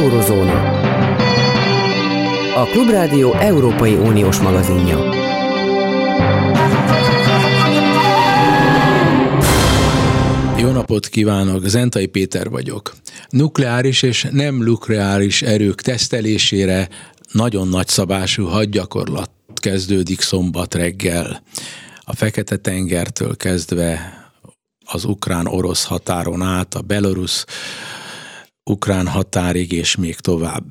Eurozóna. A Klubrádió Európai Uniós magazinja. Jó napot kívánok, Zentai Péter vagyok. Nukleáris és nem nukleáris erők tesztelésére nagyon nagyszabású hadgyakorlat kezdődik szombat reggel. A Fekete-tengertől kezdve az ukrán-orosz határon át, a belorusz ukrán határig és még tovább.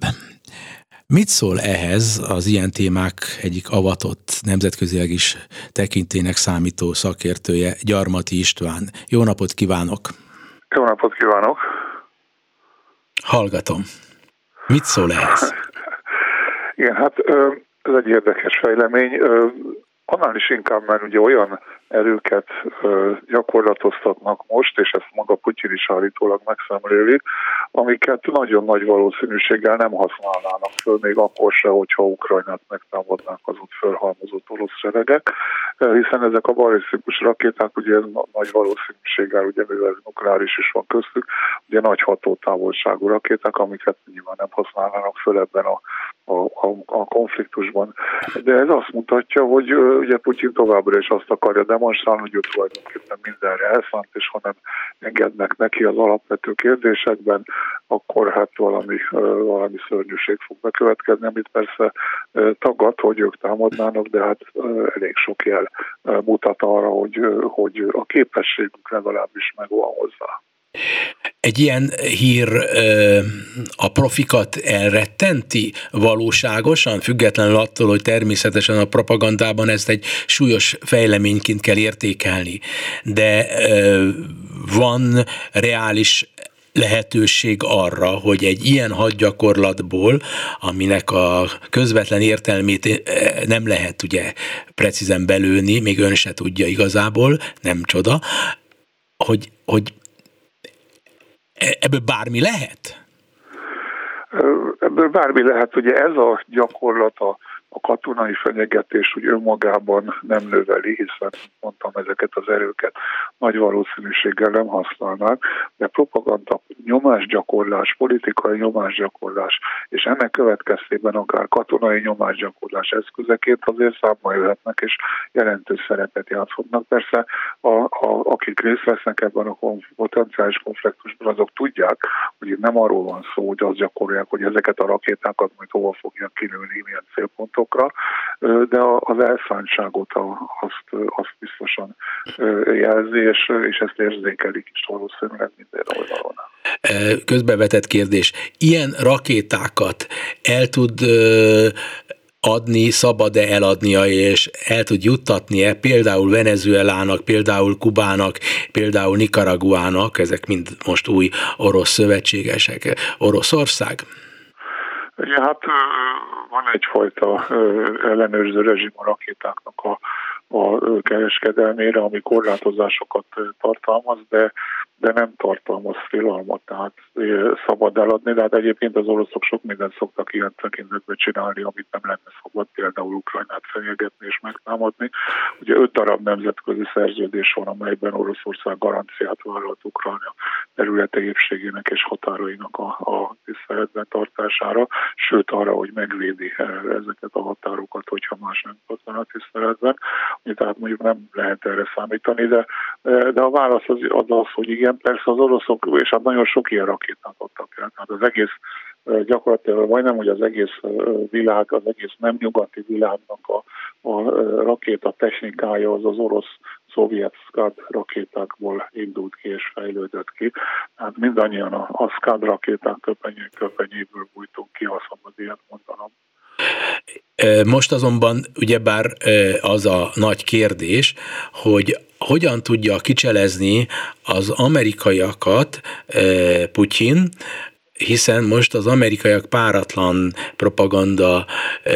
Mit szól ehhez az ilyen témák egyik avatott, nemzetközileg is tekintének számító szakértője, Gyarmati István? Jó napot kívánok! Jó napot kívánok! Hallgatom. Mit szól ehhez? Igen, hát ez egy érdekes fejlemény annál is inkább, mert ugye olyan erőket gyakorlatoztatnak most, és ezt maga Putyin is állítólag megszemléli, amiket nagyon nagy valószínűséggel nem használnának föl, még akkor se, hogyha Ukrajnát megtámadnák az ott fölhalmozott orosz seregek, hiszen ezek a balisztikus rakéták ugye nagy valószínűséggel, ugye mivel nukleáris is van köztük, ugye nagy hatótávolságú rakéták, amiket nyilván nem használnának föl ebben a a, a, a konfliktusban. De ez azt mutatja, hogy ugye Putyin továbbra is azt akarja demonstrálni, hogy ő tulajdonképpen mindenre elszánt, és ha nem engednek neki az alapvető kérdésekben, akkor hát valami, valami szörnyűség fog bekövetkezni, amit persze tagad, hogy ők támadnának, de hát elég sok jel mutat arra, hogy, hogy a képességük legalábbis megvan hozzá. Egy ilyen hír a profikat elrettenti valóságosan, függetlenül attól, hogy természetesen a propagandában ezt egy súlyos fejleményként kell értékelni. De van reális lehetőség arra, hogy egy ilyen hadgyakorlatból, aminek a közvetlen értelmét nem lehet ugye precízen belőni, még ön se tudja igazából, nem csoda, hogy, hogy ebből bármi lehet? Ebből bármi lehet, ugye ez a gyakorlat a katonai fenyegetés úgy önmagában nem növeli, hiszen mondtam ezeket az erőket nagy valószínűséggel nem használnák, de propaganda nyomásgyakorlás, politikai nyomásgyakorlás, és ennek következtében akár katonai nyomásgyakorlás eszközeként azért számba jöhetnek, és jelentős szerepet játszhatnak. Persze, a, a, akik részt vesznek ebben a potenciális konfliktusban, azok tudják, hogy itt nem arról van szó, hogy azt gyakorolják, hogy ezeket a rakétákat majd hova fogják kinőni, milyen célpont folyamatokra, de az elszántságot azt, azt biztosan jelzi, és, és ezt érzékelik is valószínűleg minden oldalon. Közbevetett kérdés. Ilyen rakétákat el tud adni, szabad-e eladnia, és el tud juttatni-e például Venezuelának, például Kubának, például Nicaraguának, ezek mind most új orosz szövetségesek, Oroszország? Ja, hát van egyfajta ellenőrző rezsim a rakétáknak a, a kereskedelmére, ami korlátozásokat tartalmaz, de de nem tartalmaz félalmat, tehát szabad eladni, de hát egyébként az oroszok sok mindent szoktak ilyen tekintetben csinálni, amit nem lenne szabad, például Ukrajnát fenyegetni és megtámadni. Ugye öt darab nemzetközi szerződés van, amelyben Oroszország garanciát vállalt Ukrajna területe épségének és határainak a, a tiszteletben tartására, sőt arra, hogy megvédi ezeket a határokat, hogyha más nem tartanak tiszteletben. Tehát mondjuk nem lehet erre számítani, de, de a válasz az az, az hogy igen, igen, persze az oroszok, és hát nagyon sok ilyen rakétát adtak el. Tehát az egész gyakorlatilag majdnem, hogy az egész világ, az egész nem nyugati világnak a, a rakéta technikája az az orosz szovjet SCAD rakétákból indult ki és fejlődött ki. Hát mindannyian a, a SCAD rakéták köpenyé, köpenyéből bújtunk ki, ha szabad ilyet mondanom. Most azonban ugyebár az a nagy kérdés, hogy hogyan tudja kicselezni az amerikaiakat Putyin, hiszen most az amerikaiak páratlan propaganda e,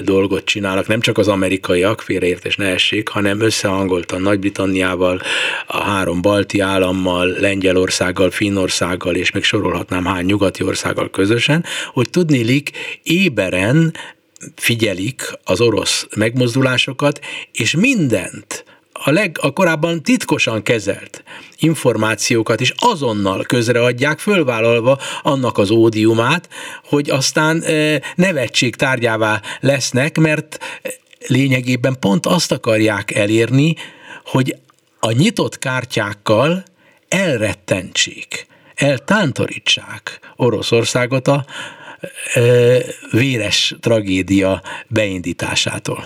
dolgot csinálnak, nem csak az amerikaiak, félreértés ne essék, hanem összehangoltan Nagy-Britanniával, a három balti állammal, Lengyelországgal, Finnországgal, és még sorolhatnám hány nyugati országgal közösen, hogy tudnélik éberen figyelik az orosz megmozdulásokat, és mindent a, leg, a korábban titkosan kezelt információkat is azonnal közreadják, fölvállalva annak az ódiumát, hogy aztán nevetség tárgyává lesznek, mert lényegében pont azt akarják elérni, hogy a nyitott kártyákkal elrettentsék, eltántorítsák Oroszországot a e, véres tragédia beindításától.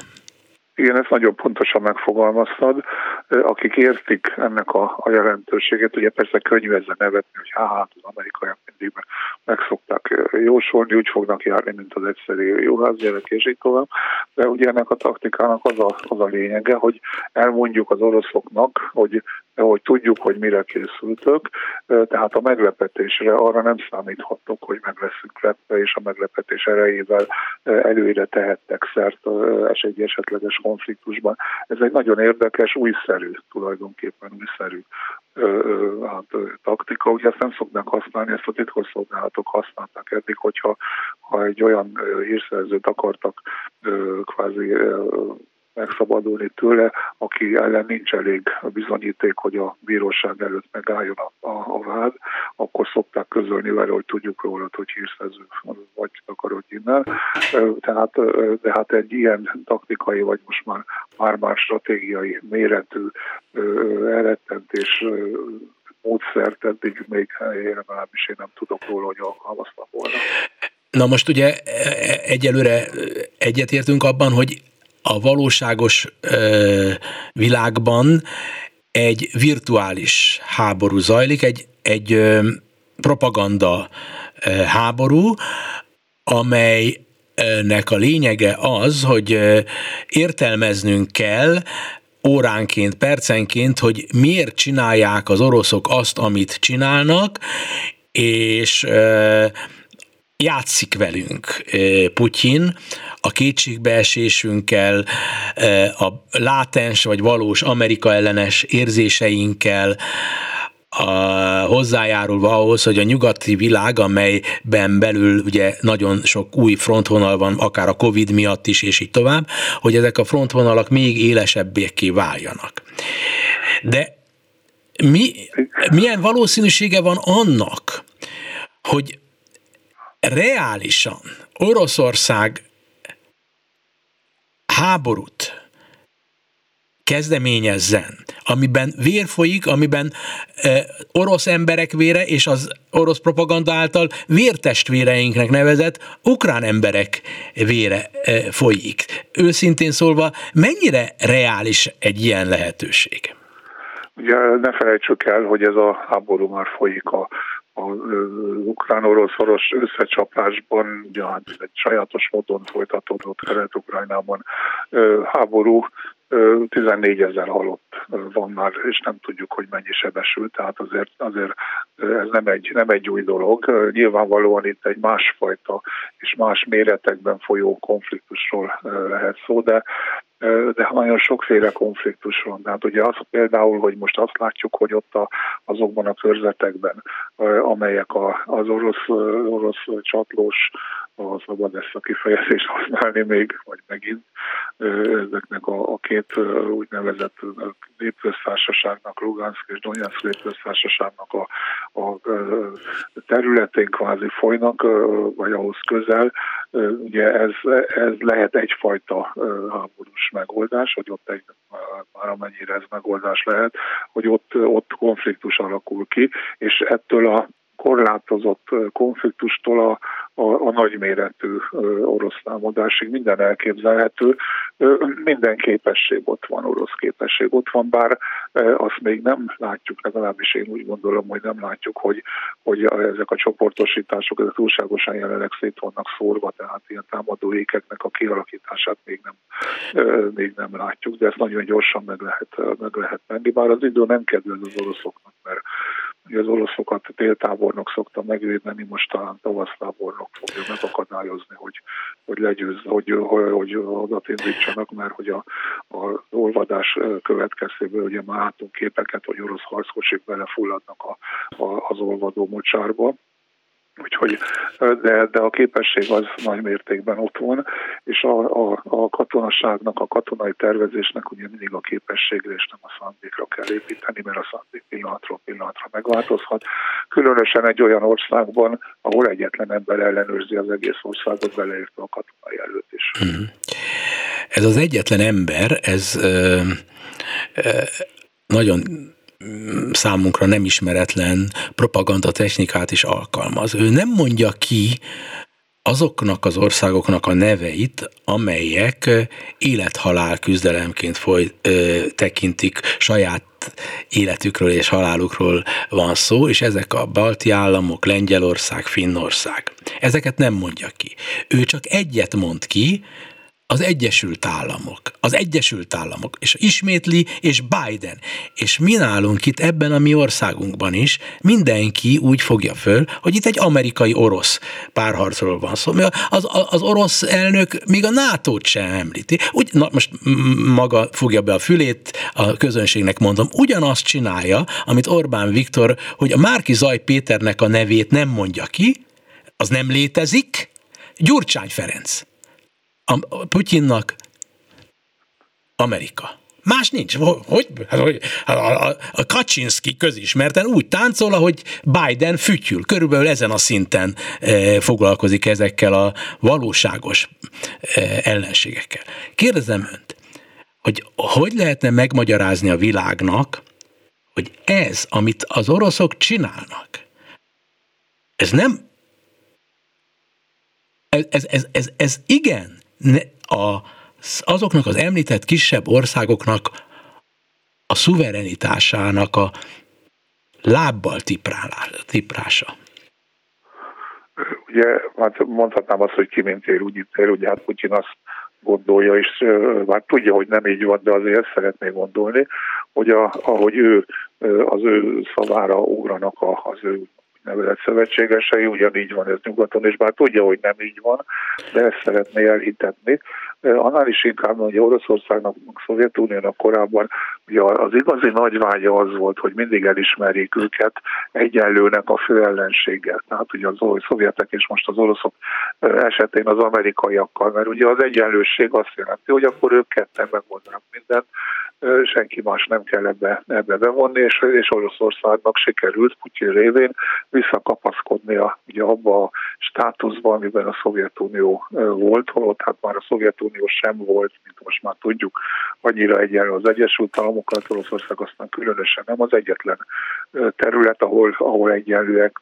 Igen, ezt nagyon pontosan megfogalmaztad. Akik értik ennek a, a jelentőségét, ugye persze könnyű ezzel nevetni, hogy hát az amerikaiak mindig meg szokták jósolni, úgy fognak járni, mint az egyszerű jóházgyerek, és így tovább. De ugye ennek a taktikának az a, az a lényege, hogy elmondjuk az oroszoknak, hogy hogy tudjuk, hogy mire készültök, tehát a meglepetésre arra nem számíthatok, hogy meg leszünk lepve, és a meglepetés erejével előre tehettek szert egy esetleges konfliktusban. Ez egy nagyon érdekes, újszerű, tulajdonképpen újszerű hát, taktika. Ugye ezt nem szoknak használni, ezt a titkosszolgálatok használták eddig, hogyha ha egy olyan hírszerzőt akartak kvázi megszabadulni tőle, aki ellen nincs elég bizonyíték, hogy a bíróság előtt megálljon a, a, a vád, akkor szokták közölni vele, hogy tudjuk róla, hogy hírszerző vagy akarod innen. Tehát, de hát egy ilyen taktikai, vagy most már már-már stratégiai méretű elrettentés módszert eddig még legalábbis én nem tudok róla, hogy alkalmaztam volna. Na most ugye e, e, egyelőre egyetértünk abban, hogy a valóságos ö, világban egy virtuális háború zajlik, egy, egy ö, propaganda ö, háború, amelynek a lényege az, hogy értelmeznünk kell óránként, percenként, hogy miért csinálják az oroszok azt, amit csinálnak, és játszik velünk Putyin, a kétségbeesésünkkel, a látens vagy valós Amerika ellenes érzéseinkkel, a, hozzájárulva ahhoz, hogy a nyugati világ, amelyben belül ugye nagyon sok új frontvonal van, akár a Covid miatt is, és így tovább, hogy ezek a frontvonalak még élesebbé váljanak. De mi, milyen valószínűsége van annak, hogy reálisan Oroszország háborút kezdeményezzen, amiben vér folyik, amiben e, orosz emberek vére és az orosz propaganda által vértestvéreinknek nevezett ukrán emberek vére e, folyik. Őszintén szólva, mennyire reális egy ilyen lehetőség? Ugye ne felejtsük el, hogy ez a háború már folyik a az ukrán-orosz-orosz összecsapásban, ugye hát egy sajátos módon folytatódott Kelet-Ukrajnában háború, 14 ezer halott van már, és nem tudjuk, hogy mennyi sebesült, tehát azért, azért ez nem egy, nem egy új dolog. Nyilvánvalóan itt egy másfajta és más méretekben folyó konfliktusról lehet szó, de de nagyon sokféle konfliktus van. Tehát ugye az például, hogy most azt látjuk, hogy ott a, azokban a körzetekben, amelyek a, az orosz, orosz csatlós ha szabad ezt a kifejezést használni még, vagy megint, ezeknek a, a két úgynevezett népköztársaságnak, Lugansk és Donetsk népköztársaságnak a, a területén kvázi folynak, vagy ahhoz közel, ugye ez, ez lehet egyfajta háborús megoldás, hogy ott egy, már amennyire ez megoldás lehet, hogy ott, ott konfliktus alakul ki, és ettől a korlátozott konfliktustól a, a, a nagyméretű orosz minden elképzelhető. Minden képesség ott van, orosz képesség ott van, bár azt még nem látjuk, legalábbis én úgy gondolom, hogy nem látjuk, hogy, hogy ezek a csoportosítások ezek túlságosan jelenleg szét vannak szórva, tehát ilyen támadóékeknek a kialakítását még nem, még nem látjuk, de ezt nagyon gyorsan meg lehet, meg lehet menni, bár az idő nem kedvez az oroszoknak, mert az oroszokat téltábornok szokta megvédeni, most talán tavasztábornok fogja megakadályozni, hogy, hogy legyőz, hogy, hogy, hogy adat indítsanak, mert hogy a, a olvadás következtéből ugye már látunk képeket, hogy orosz harckocsik belefulladnak a, a, az olvadó mocsárba, Úgyhogy, de, de a képesség az nagy mértékben ott van, és a, a, a katonaságnak, a katonai tervezésnek ugye mindig a képességre és nem a szándékra kell építeni, mert a szándék pillanatról pillanatra megváltozhat. Különösen egy olyan országban, ahol egyetlen ember ellenőrzi az egész országot, beleértve a katonai előtt is. Mm-hmm. Ez az egyetlen ember, ez ö, ö, nagyon számunkra nem ismeretlen propaganda technikát is alkalmaz. Ő nem mondja ki azoknak az országoknak a neveit, amelyek élethalál küzdelemként foly, ö, tekintik saját életükről és halálukról van szó, és ezek a balti államok, Lengyelország, Finnország. Ezeket nem mondja ki. Ő csak egyet mond ki, az Egyesült Államok. Az Egyesült Államok. És ismétli, és Biden. És mi nálunk itt ebben a mi országunkban is mindenki úgy fogja föl, hogy itt egy amerikai-orosz párharcról van szó. Az, az orosz elnök még a NATO-t sem említi. Úgy, na, most maga fogja be a fülét, a közönségnek mondom, ugyanazt csinálja, amit Orbán Viktor, hogy a Márki Zaj Péternek a nevét nem mondja ki, az nem létezik, Gyurcsány Ferenc a Putyinnak Amerika. Más nincs. Hogy? Hát, hogy hát a, a, Kaczynski közismerten úgy táncol, ahogy Biden fütyül. Körülbelül ezen a szinten e, foglalkozik ezekkel a valóságos e, ellenségekkel. Kérdezem önt, hogy hogy lehetne megmagyarázni a világnak, hogy ez, amit az oroszok csinálnak, ez nem ez, ez, ez, ez, ez igen a, azoknak az említett kisebb országoknak a szuverenitásának a lábbal tiprása. Ugye, hát mondhatnám azt, hogy ki mint ér, úgy ér, ugye hát Putyin azt gondolja, és már tudja, hogy nem így van, de azért ezt szeretné gondolni, hogy a, ahogy ő az ő szavára ugranak az ő nevezett szövetségesei, ugyanígy van ez nyugaton, és bár tudja, hogy nem így van, de ezt szeretné elhitetni. Annál is inkább, hogy Oroszországnak, Szovjetuniónak korábban ugye az igazi nagy vágya az volt, hogy mindig elismerjék őket egyenlőnek a fő ellenséggel. Tehát ugye az szovjetek és most az oroszok esetén az amerikaiakkal, mert ugye az egyenlőség azt jelenti, hogy akkor ők ketten megoldanak mindent, senki más nem kell ebbe, ebbe bevonni, és, és Oroszországnak sikerült Putyin révén visszakapaszkodnia ugye abba a státuszban, amiben a Szovjetunió volt, holott hát már a Szovjetunió sem volt, mint most már tudjuk, annyira egyenlő az Egyesült Államokkal, Oroszország aztán különösen nem az egyetlen terület, ahol, ahol egyenlőek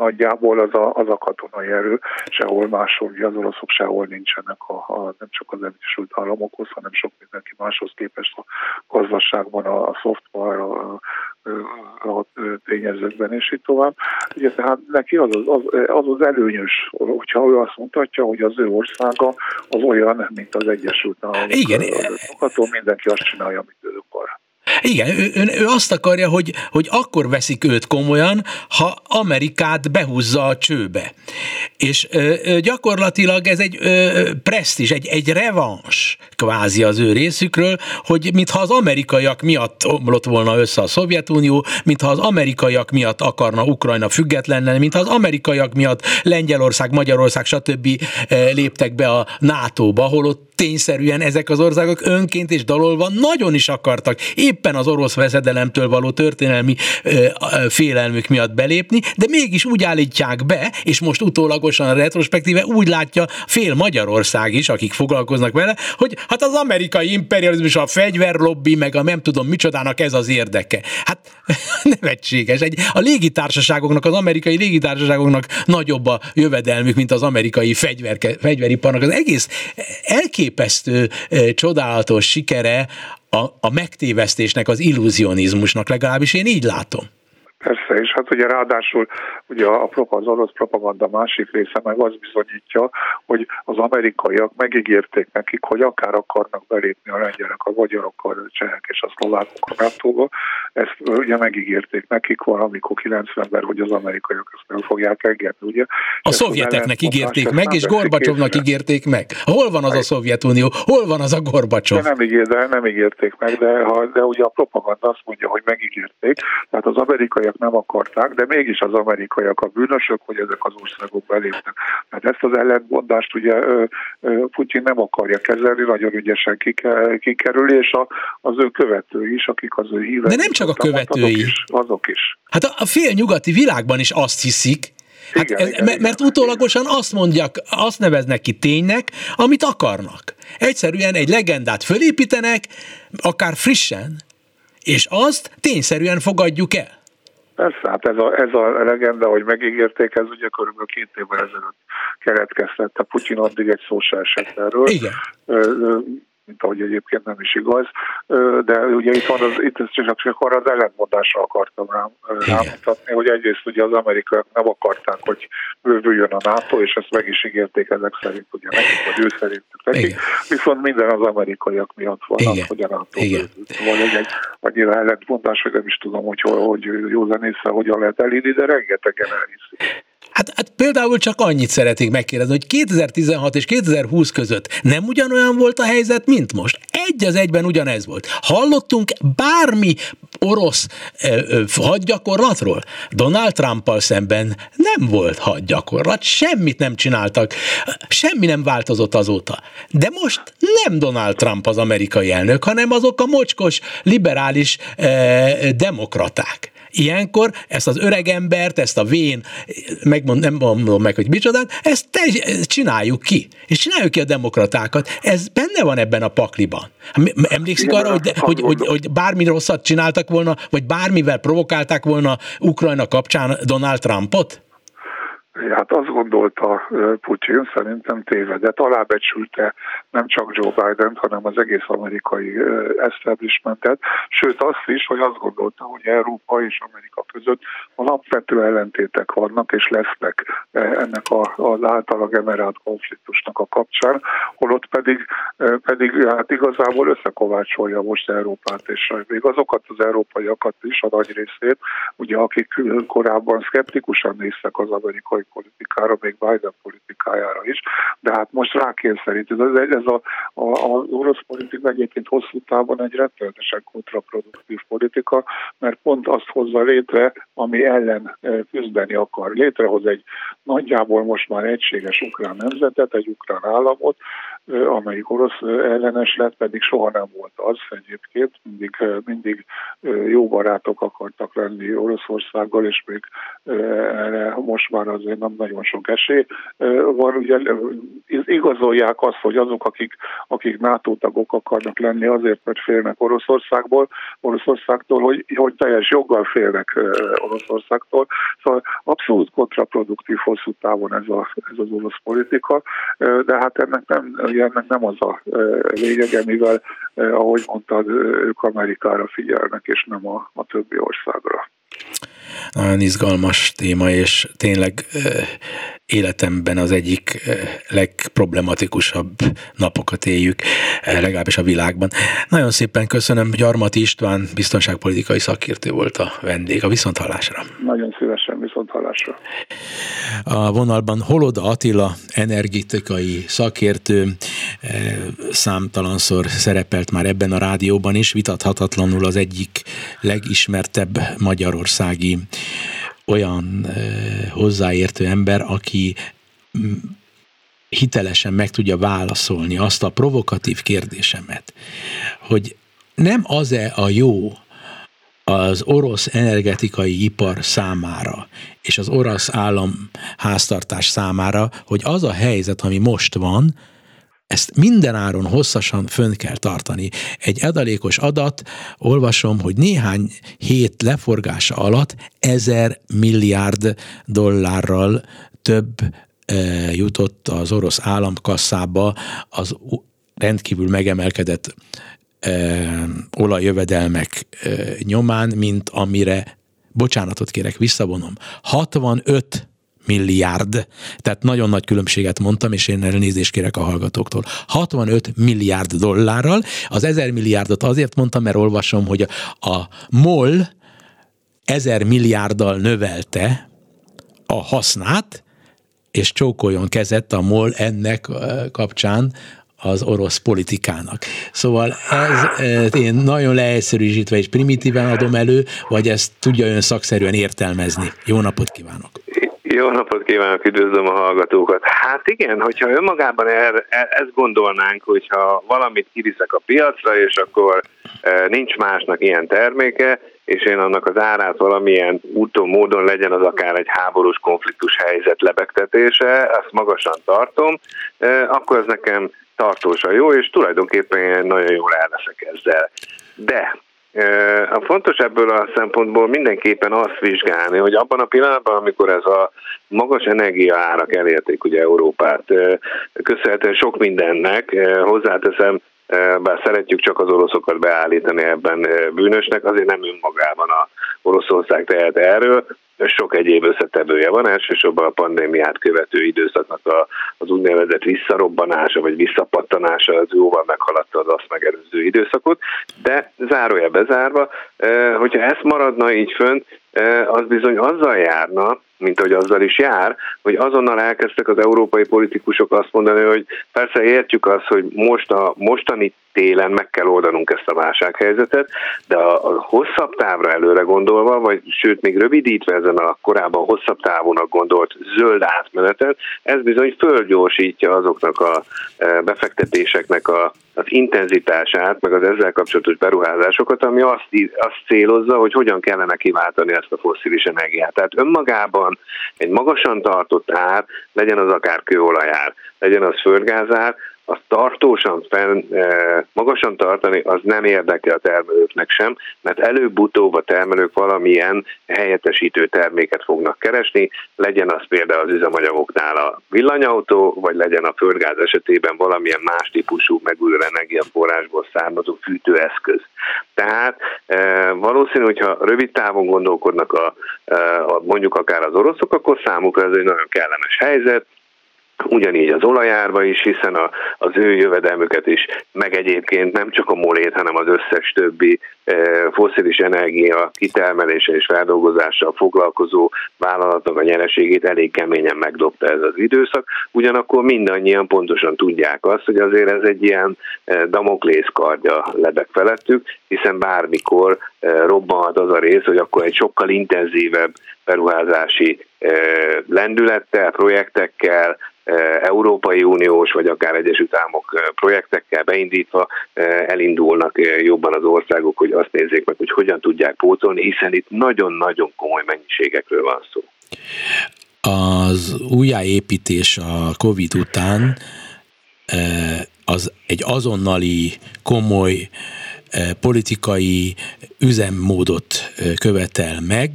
nagyjából az a, az a katonai erő, sehol máshol, ugye az oroszok sehol nincsenek, a, a, nem csak az Egyesült Államokhoz, hanem sok mindenki máshoz képest a gazdaságban, a, a szoftver, a, a, a tényezőkben, és így tovább. Ugye tehát neki az az, az, az az előnyös, hogyha ő azt mutatja, hogy az ő országa az olyan, mint az Egyesült Államok. Igen. Az, mindenki azt csinálja, amit ő akar. Igen, ő, ő, ő azt akarja, hogy, hogy akkor veszik őt komolyan, ha Amerikát behúzza a csőbe. És ö, gyakorlatilag ez egy ö, egy, egy revans kvázi az ő részükről, hogy mintha az amerikaiak miatt omlott volna össze a Szovjetunió, mintha az amerikaiak miatt akarna Ukrajna független lenni, mintha az amerikaiak miatt Lengyelország, Magyarország, stb. léptek be a NATO-ba, holott tényszerűen ezek az országok önként és dalolva nagyon is akartak éppen az orosz veszedelemtől való történelmi ö, félelmük miatt belépni, de mégis úgy állítják be, és most utólagosan retrospektíve úgy látja fél Magyarország is, akik foglalkoznak vele, hogy hát az amerikai imperializmus, a fegyverlobbi, meg a nem tudom micsodának ez az érdeke. Hát nevetséges. Egy, a légitársaságoknak, az amerikai légitársaságoknak nagyobb a jövedelmük, mint az amerikai fegyver, fegyveriparnak. Az egész elkép elképesztő, csodálatos sikere a, a megtévesztésnek, az illúzionizmusnak, legalábbis én így látom. Persze, és hát ugye ráadásul ugye a, az orosz propaganda másik része meg az bizonyítja, hogy az amerikaiak megígérték nekik, hogy akár akarnak belépni a lengyelek, a magyarok, a csehek és a szlovákok a nato ezt ugye megígérték nekik valamikor 90-ben, hogy az amerikaiak ezt nem fogják engedni, ugye? A szovjeteknek ígérték meg, és Gorbacsovnak ígérték meg. Hol van az a Szovjetunió? Hol van az a Gorbacsov? De nem, ígér, de nem ígérték meg, de, de ugye a propaganda azt mondja, hogy megígérték, tehát az amerikai amerikaiak nem akarták, de mégis az amerikaiak a bűnösök, hogy ezek az országok belépnek. Tehát ezt az ellentmondást ugye Putyin nem akarja kezelni, nagyon ügyesen kikerüli, és a, az ő követői is, akik az ő hívek. De nem csak a követői. Azok is. Azok is. Hát a, a fél nyugati világban is azt hiszik, Hát igen, ez, igen, mert igen. utólagosan azt mondják, azt neveznek ki ténynek, amit akarnak. Egyszerűen egy legendát fölépítenek, akár frissen, és azt tényszerűen fogadjuk el. Persze, hát ez a, ez a legenda, hogy megígérték, ez ugye körülbelül két évvel ezelőtt keletkezett. A Putyin addig egy szó se esett erről. Igen mint ahogy egyébként nem is igaz, de ugye itt van az, itt csak, arra az ellentmondásra akartam rám, rámutatni, hogy egyrészt ugye az amerikaiak nem akarták, hogy bővüljön a NATO, és ezt meg is ígérték ezek szerint ugye nekik, vagy ő szerintük nekik, viszont minden az amerikaiak miatt van, Igen. hogy a NATO Igen. Van egy, egy annyira ellentmondás, hogy nem is tudom, hogy, hogy józan észre hogyan lehet elindni, de rengetegen elhiszik. Hát, hát például csak annyit szeretnék megkérdezni, hogy 2016 és 2020 között nem ugyanolyan volt a helyzet, mint most. Egy az egyben ugyanez volt. Hallottunk bármi orosz ö, hadgyakorlatról? Donald Trumpal szemben nem volt hadgyakorlat, semmit nem csináltak, semmi nem változott azóta. De most nem Donald Trump az amerikai elnök, hanem azok a mocskos, liberális ö, demokraták. Ilyenkor ezt az öregembert, ezt a vén, megmond, nem mondom meg, hogy micsodát, ezt, te, ezt csináljuk ki. És csináljuk ki a demokratákat. Ez benne van ebben a pakliban. Emlékszik arra, hogy, hogy, hogy, hogy bármi rosszat csináltak volna, vagy bármivel provokálták volna Ukrajna kapcsán Donald Trumpot? Hát azt gondolta Putyin, szerintem tévedett, alábecsülte nem csak Joe Biden, hanem az egész amerikai establishmentet, sőt azt is, hogy azt gondolta, hogy Európa és Amerika között alapvető ellentétek vannak és lesznek ennek az általa generált konfliktusnak a kapcsán, holott pedig, pedig hát igazából összekovácsolja most Európát, és még azokat az európaiakat is, a nagy részét, ugye akik korábban szkeptikusan néztek az amerikai politikára, még Biden politikájára is, de hát most rákényszerít. Ez, ez a, a, az orosz politika egyébként hosszú távon egy rettenetesen kontraproduktív politika, mert pont azt hozza létre, ami ellen eh, küzdeni akar. Létrehoz egy nagyjából most már egységes ukrán nemzetet, egy ukrán államot, eh, amelyik orosz eh, ellenes lett, pedig soha nem volt az egyébként, mindig, mindig jó barátok akartak lenni Oroszországgal, és még erre most már azért nem nagyon sok esély van. Ugye igazolják azt, hogy azok, akik, akik NATO tagok akarnak lenni azért, mert félnek Oroszországból, Oroszországtól, hogy, hogy teljes joggal félnek Oroszországtól. Szóval abszolút kontraproduktív hosszú távon ez, a, ez az orosz politika, de hát ennek nem, ennek nem az a lényege, mivel, ahogy mondtad, ők Amerikára figyelnek, és nem a, a többi országra nagyon izgalmas téma, és tényleg életemben az egyik legproblematikusabb napokat éljük, legalábbis a világban. Nagyon szépen köszönöm, Gyarmati István biztonságpolitikai szakértő volt a vendég. A viszonthallásra. Nagyon szívesen viszonthallásra. A vonalban Holoda Attila energetikai szakértő számtalanszor szerepelt már ebben a rádióban is, vitathatatlanul az egyik legismertebb magyarországi olyan hozzáértő ember, aki hitelesen meg tudja válaszolni azt a provokatív kérdésemet, hogy nem az-e a jó az orosz energetikai ipar számára és az orosz államháztartás számára, hogy az a helyzet, ami most van, ezt minden áron hosszasan fönn kell tartani. Egy adalékos adat, olvasom, hogy néhány hét leforgása alatt ezer milliárd dollárral több e, jutott az orosz államkasszába az rendkívül megemelkedett olajjövedelmek e, nyomán, mint amire, bocsánatot kérek, visszavonom, 65 milliárd, tehát nagyon nagy különbséget mondtam, és én elnézést kérek a hallgatóktól. 65 milliárd dollárral, az 1000 milliárdot azért mondtam, mert olvasom, hogy a, MOL 1000 milliárddal növelte a hasznát, és csókoljon kezett a MOL ennek kapcsán az orosz politikának. Szóval ez én nagyon leegyszerűsítve és primitíven adom elő, vagy ezt tudja ön szakszerűen értelmezni. Jó napot kívánok! Jó napot kívánok, üdvözlöm a hallgatókat. Hát igen, hogyha önmagában er, er, ezt gondolnánk, hogyha valamit kiviszek a piacra, és akkor e, nincs másnak ilyen terméke, és én annak az árát valamilyen úton, módon legyen az akár egy háborús konfliktus helyzet lebegtetése, azt magasan tartom, e, akkor ez nekem tartósan jó, és tulajdonképpen nagyon jól el leszek ezzel. De a fontos ebből a szempontból mindenképpen azt vizsgálni, hogy abban a pillanatban, amikor ez a magas energiaárak elérték ugye Európát, köszönhetően sok mindennek, hozzáteszem, bár szeretjük csak az oroszokat beállítani ebben bűnösnek, azért nem önmagában a Oroszország tehet erről, sok egyéb összetevője van, elsősorban a pandémiát követő időszaknak a, az úgynevezett visszarobbanása vagy visszapattanása az jóval meghaladta az azt megelőző időszakot, de zárója bezárva, hogyha ezt maradna így fönt, az bizony azzal járna, mint ahogy azzal is jár, hogy azonnal elkezdtek az európai politikusok azt mondani, hogy persze értjük azt, hogy most a mostani télen meg kell oldanunk ezt a válsághelyzetet, de a, a hosszabb távra előre gondolva, vagy sőt még rövidítve ezen a korábban hosszabb távúnak gondolt zöld átmenetet, ez bizony fölgyorsítja azoknak a befektetéseknek a, az intenzitását, meg az ezzel kapcsolatos beruházásokat, ami azt, azt célozza, hogy hogyan kellene kiváltani ezt a fosszilis energiát. Tehát önmagában egy magasan tartott ár, legyen az akár kőolajár, legyen az földgázár, azt tartósan fenn, e, magasan tartani, az nem érdekel a termelőknek sem, mert előbb-utóbb a termelők valamilyen helyettesítő terméket fognak keresni, legyen az például az üzemanyagoknál a villanyautó, vagy legyen a földgáz esetében valamilyen más típusú megújuló energiaforrásból származó fűtőeszköz. Tehát e, valószínű, hogyha rövid távon gondolkodnak a, e, a, mondjuk akár az oroszok, akkor számukra ez egy nagyon kellemes helyzet, ugyanígy az olajárba is, hiszen a, az ő jövedelmüket is, meg egyébként nem csak a molét, hanem az összes többi e, foszilis energia kitermelése és feldolgozással foglalkozó vállalatnak a nyereségét elég keményen megdobta ez az időszak. Ugyanakkor mindannyian pontosan tudják azt, hogy azért ez egy ilyen e, damoklész kardja lebeg felettük, hiszen bármikor e, robbanhat az a rész, hogy akkor egy sokkal intenzívebb beruházási e, lendülettel, projektekkel, Európai Uniós vagy akár Egyesült Államok projektekkel beindítva elindulnak jobban az országok, hogy azt nézzék meg, hogy hogyan tudják pótolni, hiszen itt nagyon-nagyon komoly mennyiségekről van szó. Az újjáépítés a COVID után az egy azonnali, komoly politikai üzemmódot követel meg,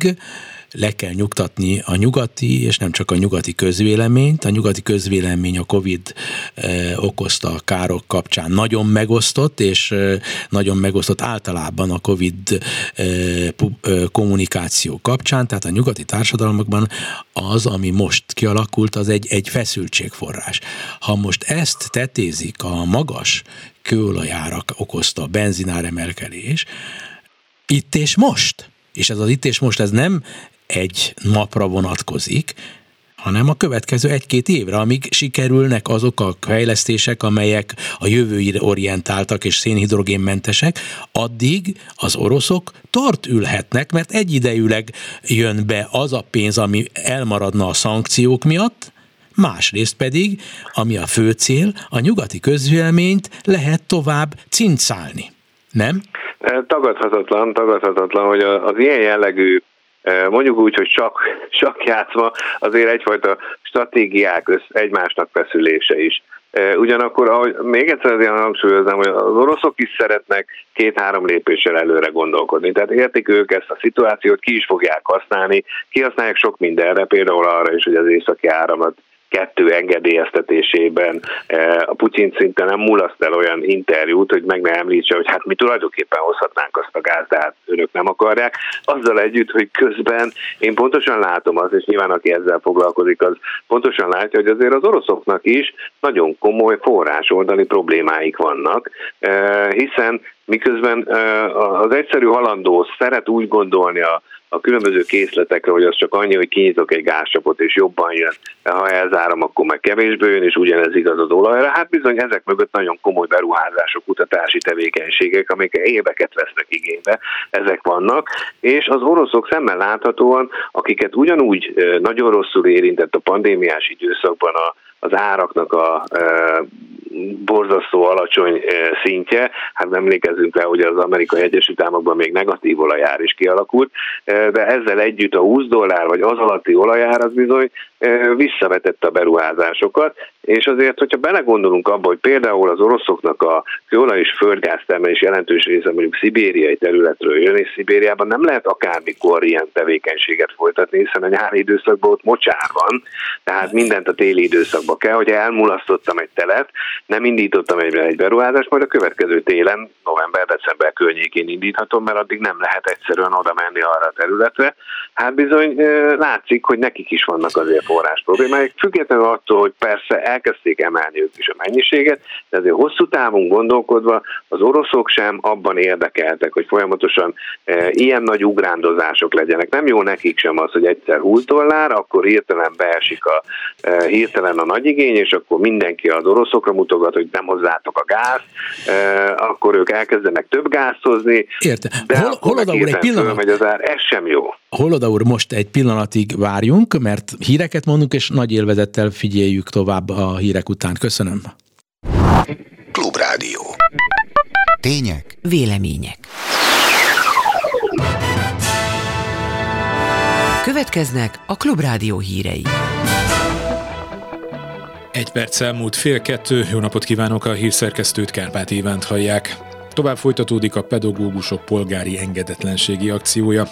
le kell nyugtatni a nyugati, és nem csak a nyugati közvéleményt. A nyugati közvélemény a Covid eh, okozta károk kapcsán nagyon megosztott, és eh, nagyon megosztott általában a Covid eh, kommunikáció kapcsán, tehát a nyugati társadalmakban az, ami most kialakult, az egy, egy feszültségforrás. Ha most ezt tetézik a magas kőolajárak okozta benzinár emelkedés, itt és most, és ez az itt és most ez nem egy napra vonatkozik, hanem a következő egy-két évre, amíg sikerülnek azok a fejlesztések, amelyek a jövőire orientáltak és szénhidrogénmentesek, addig az oroszok tart ülhetnek, mert egyidejűleg jön be az a pénz, ami elmaradna a szankciók miatt, másrészt pedig, ami a fő cél, a nyugati közvéleményt lehet tovább cincálni. Nem? Tagadhatatlan, tagadhatatlan, hogy az ilyen jellegű mondjuk úgy, hogy csak, csak játszva, azért egyfajta stratégiák össz, egymásnak feszülése is. Ugyanakkor, ahogy még egyszer azért hangsúlyoznám, hogy az oroszok is szeretnek két-három lépéssel előre gondolkodni. Tehát értik ők ezt a szituációt, ki is fogják használni, kihasználják sok mindenre, például arra is, hogy az északi áramlat kettő engedélyeztetésében eh, a Putyin szinte nem mulaszt el olyan interjút, hogy meg ne említse, hogy hát mi tulajdonképpen hozhatnánk azt a gázt, de hát önök nem akarják. Azzal együtt, hogy közben én pontosan látom azt, és nyilván aki ezzel foglalkozik, az pontosan látja, hogy azért az oroszoknak is nagyon komoly forrásoldali problémáik vannak, eh, hiszen miközben eh, az egyszerű halandó szeret úgy gondolni a a különböző készletekre, hogy az csak annyi, hogy kinyitok egy gázcsapot, és jobban jön. Ha elzárom, akkor meg kevésbé jön, és ugyanez igaz az olajra. Hát bizony ezek mögött nagyon komoly beruházások, kutatási tevékenységek, amik éveket vesznek igénybe, ezek vannak, és az oroszok szemmel láthatóan, akiket ugyanúgy nagyon rosszul érintett a pandémiás időszakban a az áraknak a e, borzasztó alacsony e, szintje. Hát emlékezzünk rá, hogy az amerikai Egyesült Államokban még negatív olajár is kialakult, e, de ezzel együtt a 20 dollár vagy az alatti olajár az bizony visszavetette a beruházásokat, és azért, hogyha belegondolunk abba, hogy például az oroszoknak a kőolaj és földgáztermelés jelentős része mondjuk szibériai területről jön, és Szibériában nem lehet akármikor ilyen tevékenységet folytatni, hiszen a nyári időszakban ott mocsár van, tehát mindent a téli időszakban kell, hogy elmulasztottam egy telet, nem indítottam egyben egy beruházást, majd a következő télen, november-december környékén indíthatom, mert addig nem lehet egyszerűen oda menni arra a területre. Hát bizony látszik, hogy nekik is vannak azért forrás problémáik, függetlenül attól, hogy persze elkezdték emelni ők is a mennyiséget, de azért hosszú távon gondolkodva az oroszok sem abban érdekeltek, hogy folyamatosan e, ilyen nagy ugrándozások legyenek. Nem jó nekik sem az, hogy egyszer 20 dollár, akkor hirtelen beesik a, e, hirtelen a nagy igény, és akkor mindenki az oroszokra mutogat, hogy nem hozzátok a gáz, e, akkor ők elkezdenek több gázt hozni. Érte. De hol, hol oda úr, egy pillanat. Az ár, ez sem jó. Holoda úr, most egy pillanatig várjunk, mert híreket mondunk, és nagy élvezettel figyeljük tovább a hírek után. Köszönöm. Klubrádió. Tények. Vélemények. Következnek a Klubrádió hírei. Egy perc elmúlt fél kettő, jó napot kívánok a hírszerkesztőt, Kárpát Ivánt hallják. Tovább folytatódik a pedagógusok polgári engedetlenségi akciója.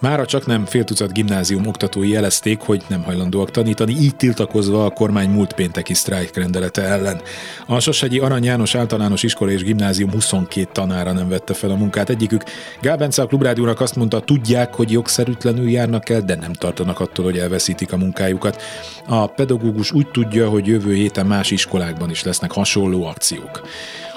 Mára csak nem fél tucat gimnázium oktatói jelezték, hogy nem hajlandóak tanítani, így tiltakozva a kormány múlt pénteki sztrájk rendelete ellen. A Sashegyi Arany János általános iskola és gimnázium 22 tanára nem vette fel a munkát. Egyikük Gál Bence a Klubrádiónak azt mondta, tudják, hogy jogszerűtlenül járnak el, de nem tartanak attól, hogy elveszítik a munkájukat. A pedagógus úgy tudja, hogy jövő héten más iskolákban is lesznek hasonló akciók.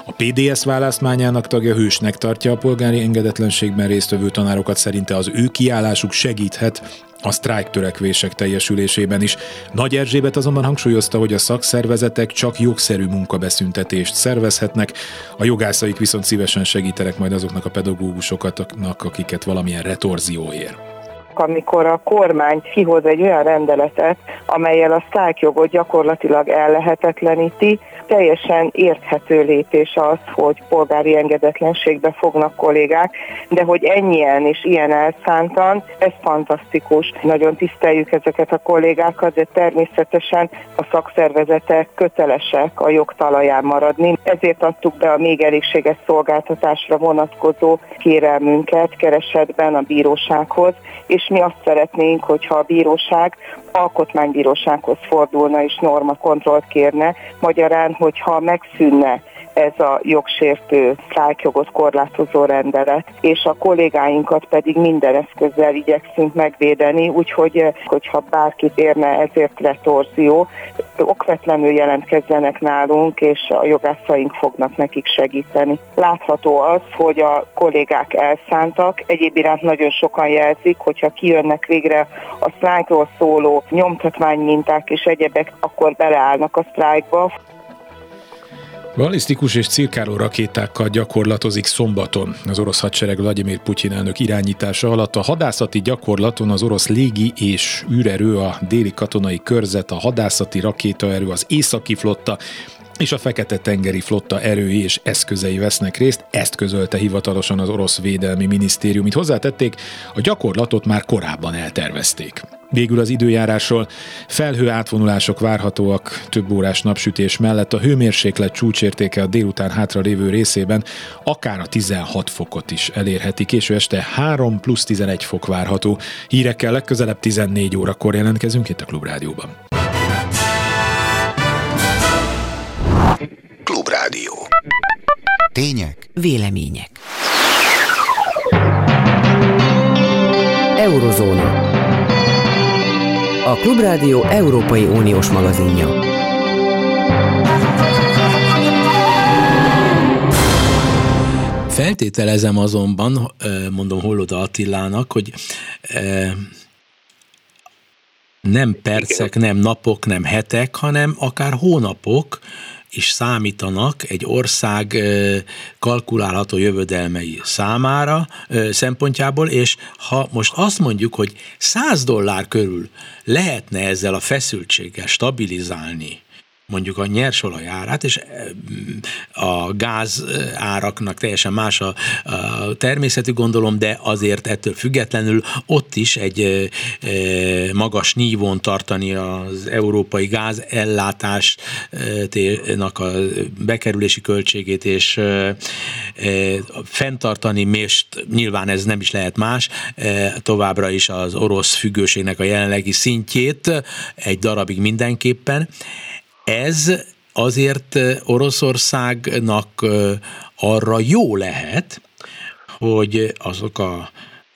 A PDS választmányának tagja hősnek tartja a polgári engedetlenségben résztvevő tanárokat, szerinte az ő kiállásuk segíthet a sztrájk törekvések teljesülésében is. Nagy Erzsébet azonban hangsúlyozta, hogy a szakszervezetek csak jogszerű munkabeszüntetést szervezhetnek, a jogászaik viszont szívesen segítenek majd azoknak a pedagógusoknak, akiket valamilyen retorzió ér amikor a kormány kihoz egy olyan rendeletet, amelyel a sztrájkjogot gyakorlatilag ellehetetleníti, teljesen érthető lépés az, hogy polgári engedetlenségbe fognak kollégák, de hogy ennyien és ilyen elszántan, ez fantasztikus. Nagyon tiszteljük ezeket a kollégákat, de természetesen a szakszervezetek kötelesek a jogtalaján maradni. Ezért adtuk be a még elégséges szolgáltatásra vonatkozó kérelmünket keresetben a bírósághoz, és mi azt szeretnénk, hogyha a bíróság alkotmánybírósághoz fordulna és normakontrollt kérne, magyarán, hogyha megszűnne ez a jogsértő sztrájkjogot korlátozó rendelet, és a kollégáinkat pedig minden eszközzel igyekszünk megvédeni, úgyhogy hogyha bárkit érne ezért retorzió, okvetlenül jelentkezzenek nálunk, és a jogászaink fognak nekik segíteni. Látható az, hogy a kollégák elszántak, egyéb iránt nagyon sokan jelzik, hogyha kijönnek végre a sztrájkról szóló nyomtatványminták és egyebek, akkor beleállnak a sztrájkba. Balisztikus és cirkáló rakétákkal gyakorlatozik szombaton. Az orosz hadsereg Vladimir Putyin elnök irányítása alatt a hadászati gyakorlaton az orosz légi és űrerő, a déli katonai körzet, a hadászati rakétaerő, az északi flotta és a Fekete-tengeri flotta erői és eszközei vesznek részt, ezt közölte hivatalosan az orosz védelmi minisztérium. Itt hozzátették, a gyakorlatot már korábban eltervezték. Végül az időjárásról felhő átvonulások várhatóak több órás napsütés mellett a hőmérséklet csúcsértéke a délután hátra lévő részében akár a 16 fokot is elérheti. Késő este 3 plusz 11 fok várható. Hírekkel legközelebb 14 órakor jelentkezünk itt a Klubrádióban. Klubrádió. Tények, vélemények. Eurozóna. A Klubrádió Európai Uniós magazinja. Feltételezem azonban, mondom Holloda Attilának, hogy nem percek, nem napok, nem hetek, hanem akár hónapok is számítanak egy ország kalkulálható jövedelmei számára szempontjából, és ha most azt mondjuk, hogy 100 dollár körül lehetne ezzel a feszültséggel stabilizálni mondjuk a nyersolaj árát, és a gáz áraknak teljesen más a, a természetű gondolom, de azért ettől függetlenül ott is egy magas nívón tartani az európai gáz ellátásnak a bekerülési költségét, és fenntartani mést, nyilván ez nem is lehet más, továbbra is az orosz függőségnek a jelenlegi szintjét egy darabig mindenképpen, ez azért Oroszországnak arra jó lehet, hogy azok a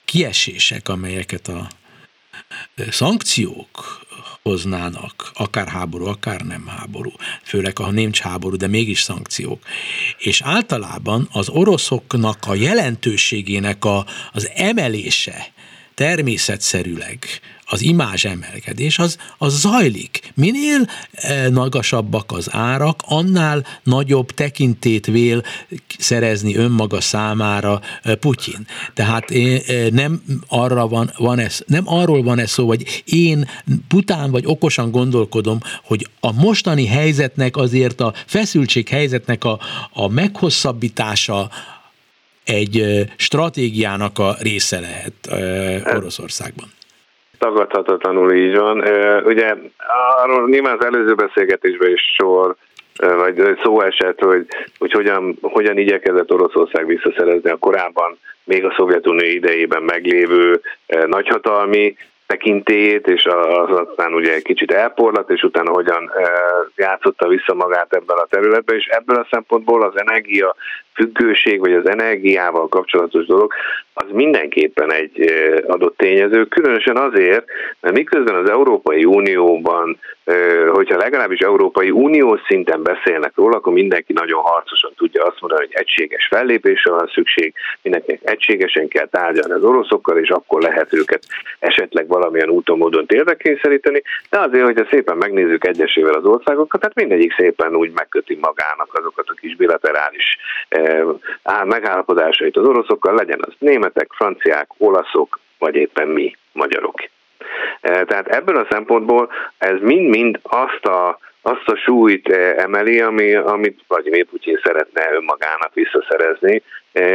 kiesések, amelyeket a szankciók hoznának, akár háború, akár nem háború, főleg ha nincs háború, de mégis szankciók. És általában az oroszoknak a jelentőségének a, az emelése természetszerűleg az imázs emelkedés, az, az zajlik. Minél magasabbak az árak, annál nagyobb tekintét vél szerezni önmaga számára eh, Putyin. Tehát eh, nem arra van, van ez, nem arról van ez szó, hogy én pután vagy okosan gondolkodom, hogy a mostani helyzetnek azért a feszültség helyzetnek a, a meghosszabbítása, egy stratégiának a része lehet Oroszországban tagadhatatlanul így van. Ugye arról nyilván az előző beszélgetésben is sor vagy szó esett, hogy, hogy hogyan, hogyan igyekezett Oroszország visszaszerezni a korábban még a Szovjetunió idejében meglévő nagyhatalmi tekintélyét, és az aztán ugye egy kicsit elporlat, és utána hogyan játszotta vissza magát ebben a területben, és ebből a szempontból az energia függőség, vagy az energiával kapcsolatos dolog, az mindenképpen egy adott tényező, különösen azért, mert miközben az Európai Unióban, hogyha legalábbis Európai Unió szinten beszélnek róla, akkor mindenki nagyon harcosan tudja azt mondani, hogy egységes fellépésre van szükség, mindenkinek egységesen kell tárgyalni az oroszokkal, és akkor lehet őket esetleg valamilyen úton, módon térdekényszeríteni, de azért, hogyha szépen megnézzük egyesével az országokat, tehát mindegyik szépen úgy megköti magának azokat a kis bilaterális megállapodásait az oroszokkal, legyen az németek, franciák, olaszok, vagy éppen mi, magyarok. Tehát ebből a szempontból ez mind-mind azt a, azt a súlyt emeli, ami, amit Vladimir Putyin szeretne önmagának visszaszerezni,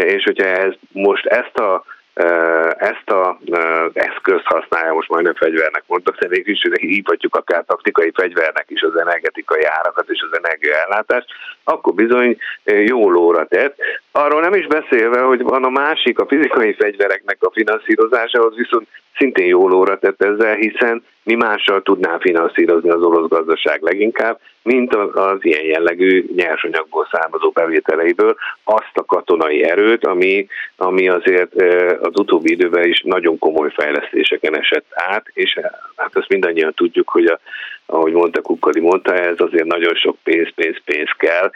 és hogyha ez, most ezt a ezt a eszközt használja, most majdnem fegyvernek mondtak, de végül is hívhatjuk akár taktikai fegyvernek is az energetikai árakat és az energiaellátást, akkor bizony jó lóra tett. Arról nem is beszélve, hogy van a másik, a fizikai fegyvereknek a finanszírozásához viszont szintén jó lóra tett ezzel, hiszen mi mással tudná finanszírozni az orosz gazdaság leginkább, mint az ilyen jellegű nyersanyagból származó bevételeiből azt a katonai erőt, ami, ami azért az utóbbi időben is nagyon komoly fejlesztéseken esett át, és hát azt mindannyian tudjuk, hogy a, ahogy mondta Kukkali mondta, ez azért nagyon sok pénz, pénz, pénz kell,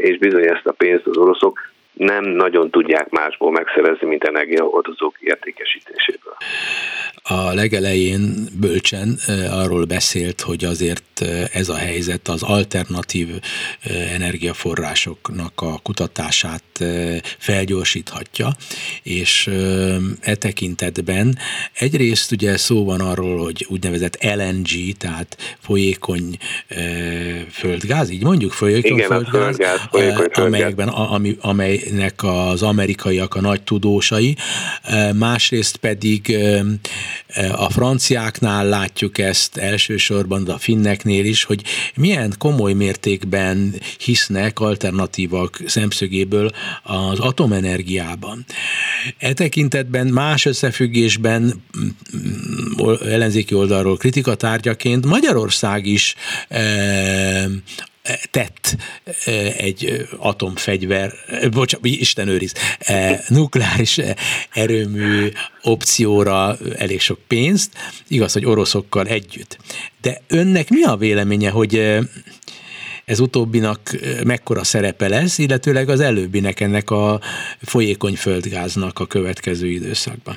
és bizony ezt a pénzt az oroszok nem nagyon tudják másból megszerezni, mint energiahordozók értékesítéséből. A legelején bölcsen arról beszélt, hogy azért ez a helyzet az alternatív energiaforrásoknak a kutatását felgyorsíthatja, és e tekintetben egyrészt ugye szó van arról, hogy úgynevezett LNG, tehát folyékony földgáz, így mondjuk folyékony Igen, földgáz, földgáz folyékony amelyekben, ami, amely nek az amerikaiak a nagy tudósai, másrészt pedig a franciáknál látjuk ezt elsősorban, de a finneknél is, hogy milyen komoly mértékben hisznek alternatívak szemszögéből az atomenergiában. E tekintetben más összefüggésben mm, mm, ellenzéki oldalról kritika tárgyaként Magyarország is tett egy atomfegyver, bocsánat, Isten őriz, nukleáris erőmű opcióra elég sok pénzt, igaz, hogy oroszokkal együtt. De önnek mi a véleménye, hogy ez utóbbinak mekkora szerepe lesz, illetőleg az előbbinek ennek a folyékony földgáznak a következő időszakban?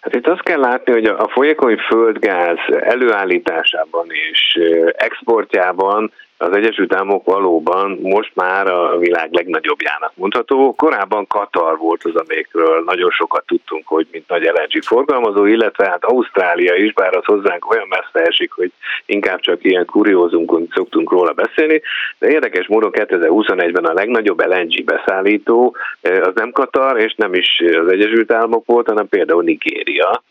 Hát itt azt kell látni, hogy a folyékony földgáz előállításában és exportjában az Egyesült Államok valóban most már a világ legnagyobbjának mondható. Korábban Katar volt az, amikről nagyon sokat tudtunk, hogy mint nagy LNG forgalmazó, illetve hát Ausztrália is, bár az hozzánk olyan messze esik, hogy inkább csak ilyen kuriózunkon szoktunk róla beszélni, de érdekes módon 2021-ben a legnagyobb LNG beszállító az nem Katar, és nem is az Egyesült Államok volt, hanem például Nigéria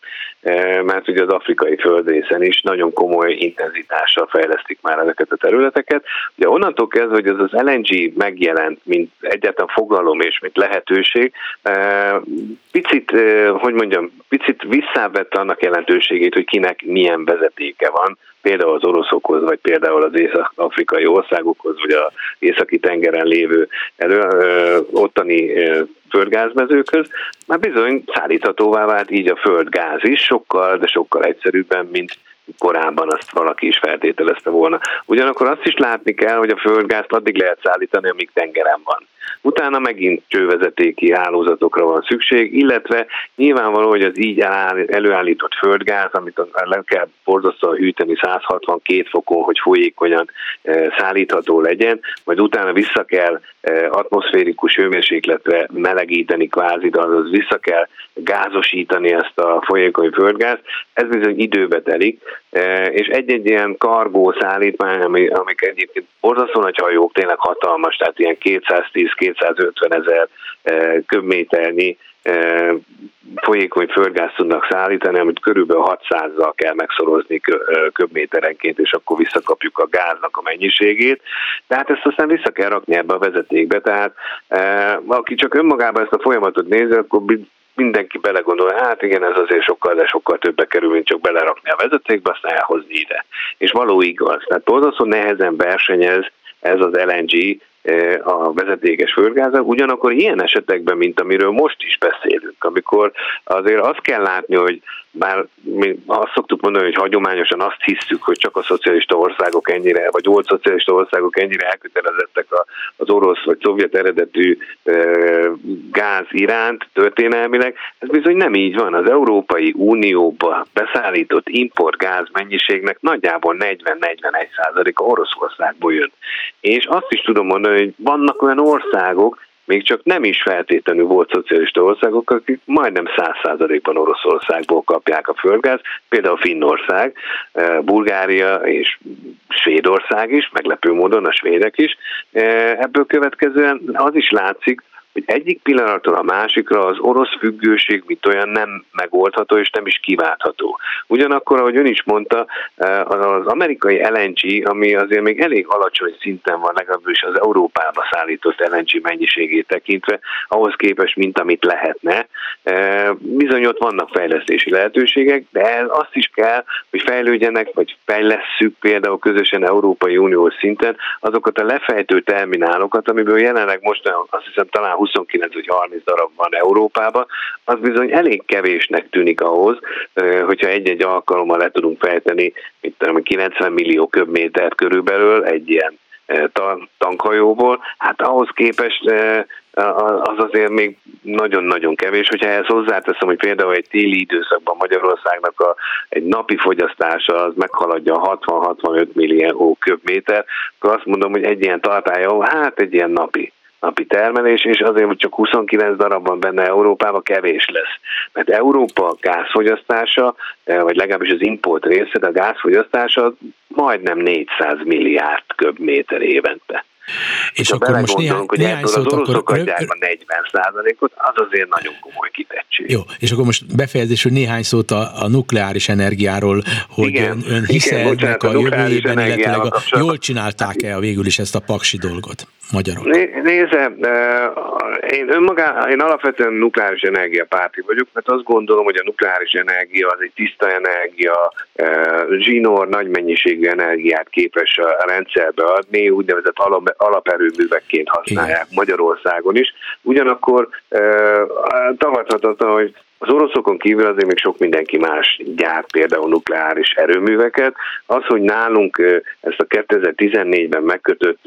mert ugye az afrikai földrészen is nagyon komoly intenzitással fejlesztik már ezeket a területeket. Ugye onnantól kezdve, hogy ez az LNG megjelent, mint egyetlen fogalom és mint lehetőség, eh, picit, hogy mondjam, picit visszavette annak jelentőségét, hogy kinek milyen vezetéke van, például az oroszokhoz, vagy például az észak-afrikai országokhoz, vagy az északi tengeren lévő elő, eh, ottani földgázmezőkhöz, már bizony szállíthatóvá vált így a földgáz is, sokkal, de sokkal egyszerűbben, mint korábban azt valaki is feltételezte volna. Ugyanakkor azt is látni kell, hogy a földgázt addig lehet szállítani, amíg tengeren van. Utána megint csővezetéki hálózatokra van szükség, illetve nyilvánvaló, hogy az így előállított földgáz, amit le kell borzasztóan hűteni 162 fokon, hogy folyékonyan e, szállítható legyen, majd utána vissza kell atmoszférikus hőmérsékletre melegíteni kvázi, de azaz vissza kell gázosítani ezt a folyékony földgáz, ez bizony időbe telik, e, és egy-egy ilyen kargó szállítmány, amik egyébként borzasztó nagy hajók, tényleg hatalmas, tehát ilyen 210-250 ezer e, köbméternyi e, folyékony földgáz tudnak szállítani, amit körülbelül 600-zal kell megszorozni köbméterenként, és akkor visszakapjuk a gáznak a mennyiségét. Tehát ezt aztán vissza kell rakni ebbe a vezetékbe. Tehát aki csak önmagában ezt a folyamatot nézi, akkor mindenki belegondol, hát igen, ez azért sokkal, de sokkal többe kerül, mint csak belerakni a vezetékbe, aztán elhozni ide. És való igaz. Tehát borzasztó nehezen versenyez ez az LNG a vezetékes földgázzal, ugyanakkor ilyen esetekben, mint amiről most is beszélünk, amikor azért azt kell látni, hogy bár mi azt szoktuk mondani, hogy hagyományosan azt hiszük, hogy csak a szocialista országok ennyire, vagy volt szocialista országok ennyire elkötelezettek az orosz vagy szovjet eredetű gáz iránt történelmileg. Ez bizony nem így van. Az Európai Unióba beszállított importgáz mennyiségnek nagyjából 40-41 százaléka Oroszországból jön. És azt is tudom mondani, hogy vannak olyan országok, még csak nem is feltétlenül volt szocialista országok, akik majdnem száz százalékban Oroszországból kapják a földgáz, például Finnország, eh, Bulgária és Svédország is, meglepő módon a svédek is. Eh, ebből következően az is látszik, hogy egyik pillanatról a másikra az orosz függőség mint olyan nem megoldható és nem is kiváltható. Ugyanakkor, ahogy ön is mondta, eh, az amerikai LNG, ami azért még elég alacsony szinten van, legalábbis az Európába szállított LNG mennyiségét tekintve, ahhoz képest, mint amit lehetne. Eh, bizony ott vannak fejlesztési lehetőségek, de azt is kell, hogy fejlődjenek, vagy fejlesszük például közösen Európai Uniós szinten azokat a lefejtő terminálokat, amiből jelenleg most azt hiszem talán 29 vagy 30 darab van Európában, az bizony elég kevésnek tűnik ahhoz, hogyha egy-egy alkalommal le tudunk fejteni, mint tudom, 90 millió köbmétert körülbelül egy ilyen tankhajóból, hát ahhoz képest az azért még nagyon-nagyon kevés. Hogyha ehhez hozzáteszem, hogy például egy téli időszakban Magyarországnak a, egy napi fogyasztása az meghaladja a 60-65 millió köbméter, akkor azt mondom, hogy egy ilyen tartálya, hát egy ilyen napi napi termelés, és azért, hogy csak 29 darab van benne Európában, kevés lesz. Mert Európa gázfogyasztása, vagy legalábbis az import része, a gázfogyasztása majdnem 400 milliárd köbméter évente. És ha akkor most néhány, hogy néhány szót az oroszok akkor... adják a 40 százalékot, az azért nagyon komoly kitettség. Jó, és akkor most befejezés, hogy néhány szót a, a nukleáris energiáról, hogy igen, ön, ön hisze igen, bocsánat, a, a jövőjében, illetve a, jól csinálták-e a végül is ezt a paksi dolgot magyarok? Né, nézze, én önmagá, én alapvetően nukleáris energia párti vagyok, mert azt gondolom, hogy a nukleáris energia az egy tiszta energia, zsinór nagy mennyiségű energiát képes a rendszerbe adni, úgynevezett alaperőművekként használják Igen. Magyarországon is. Ugyanakkor tagadhatatlan, hogy az oroszokon kívül azért még sok mindenki más gyárt például nukleáris erőműveket. Az, hogy nálunk ezt a 2014-ben megkötött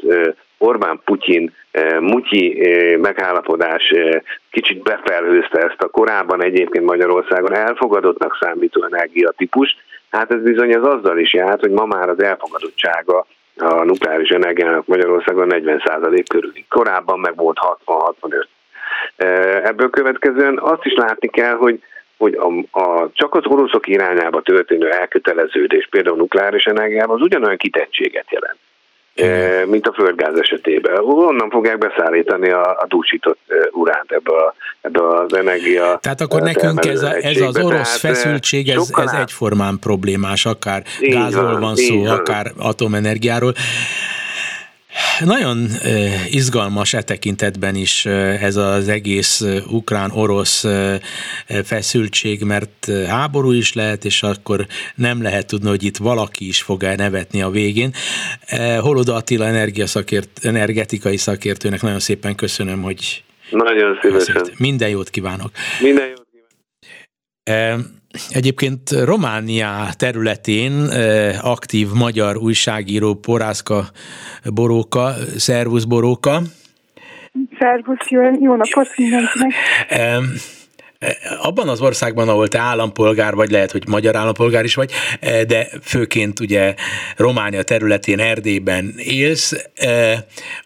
Orbán-Putyin mutyi megállapodás kicsit befelhőzte ezt a korábban egyébként Magyarországon elfogadottnak számító energiatípus, hát ez bizony az azzal is járt, hogy ma már az elfogadottsága a nukleáris energiának Magyarországon 40% körüli. Korábban meg volt 60-65. Ebből következően azt is látni kell, hogy hogy a, a, csak az oroszok irányába történő elköteleződés, például nukleáris energiában, az ugyanolyan kitettséget jelent mint a földgáz esetében. Onnan fogják beszállítani a, a dúsított uránt ebbe, a, ebbe az energia. Tehát akkor nekünk ez, a, ez az orosz Tehát feszültség, ez, ez egyformán problémás, akár gázról van, van szó, van. akár atomenergiáról. Nagyon izgalmas e tekintetben is ez az egész ukrán-orosz feszültség, mert háború is lehet, és akkor nem lehet tudni, hogy itt valaki is fog el nevetni a végén. Holoda Attila energiaszakért, energetikai szakértőnek nagyon szépen köszönöm, hogy nagyon szívesen. Minden jót kívánok. Minden jót kívánok. Egyébként Románia területén aktív magyar újságíró Porászka Boróka, Szervusz Boróka. Szervusz, jó, jó napot mindenkinek. Abban az országban, ahol te állampolgár vagy, lehet, hogy magyar állampolgár is vagy, de főként ugye Románia területén, Erdélyben élsz,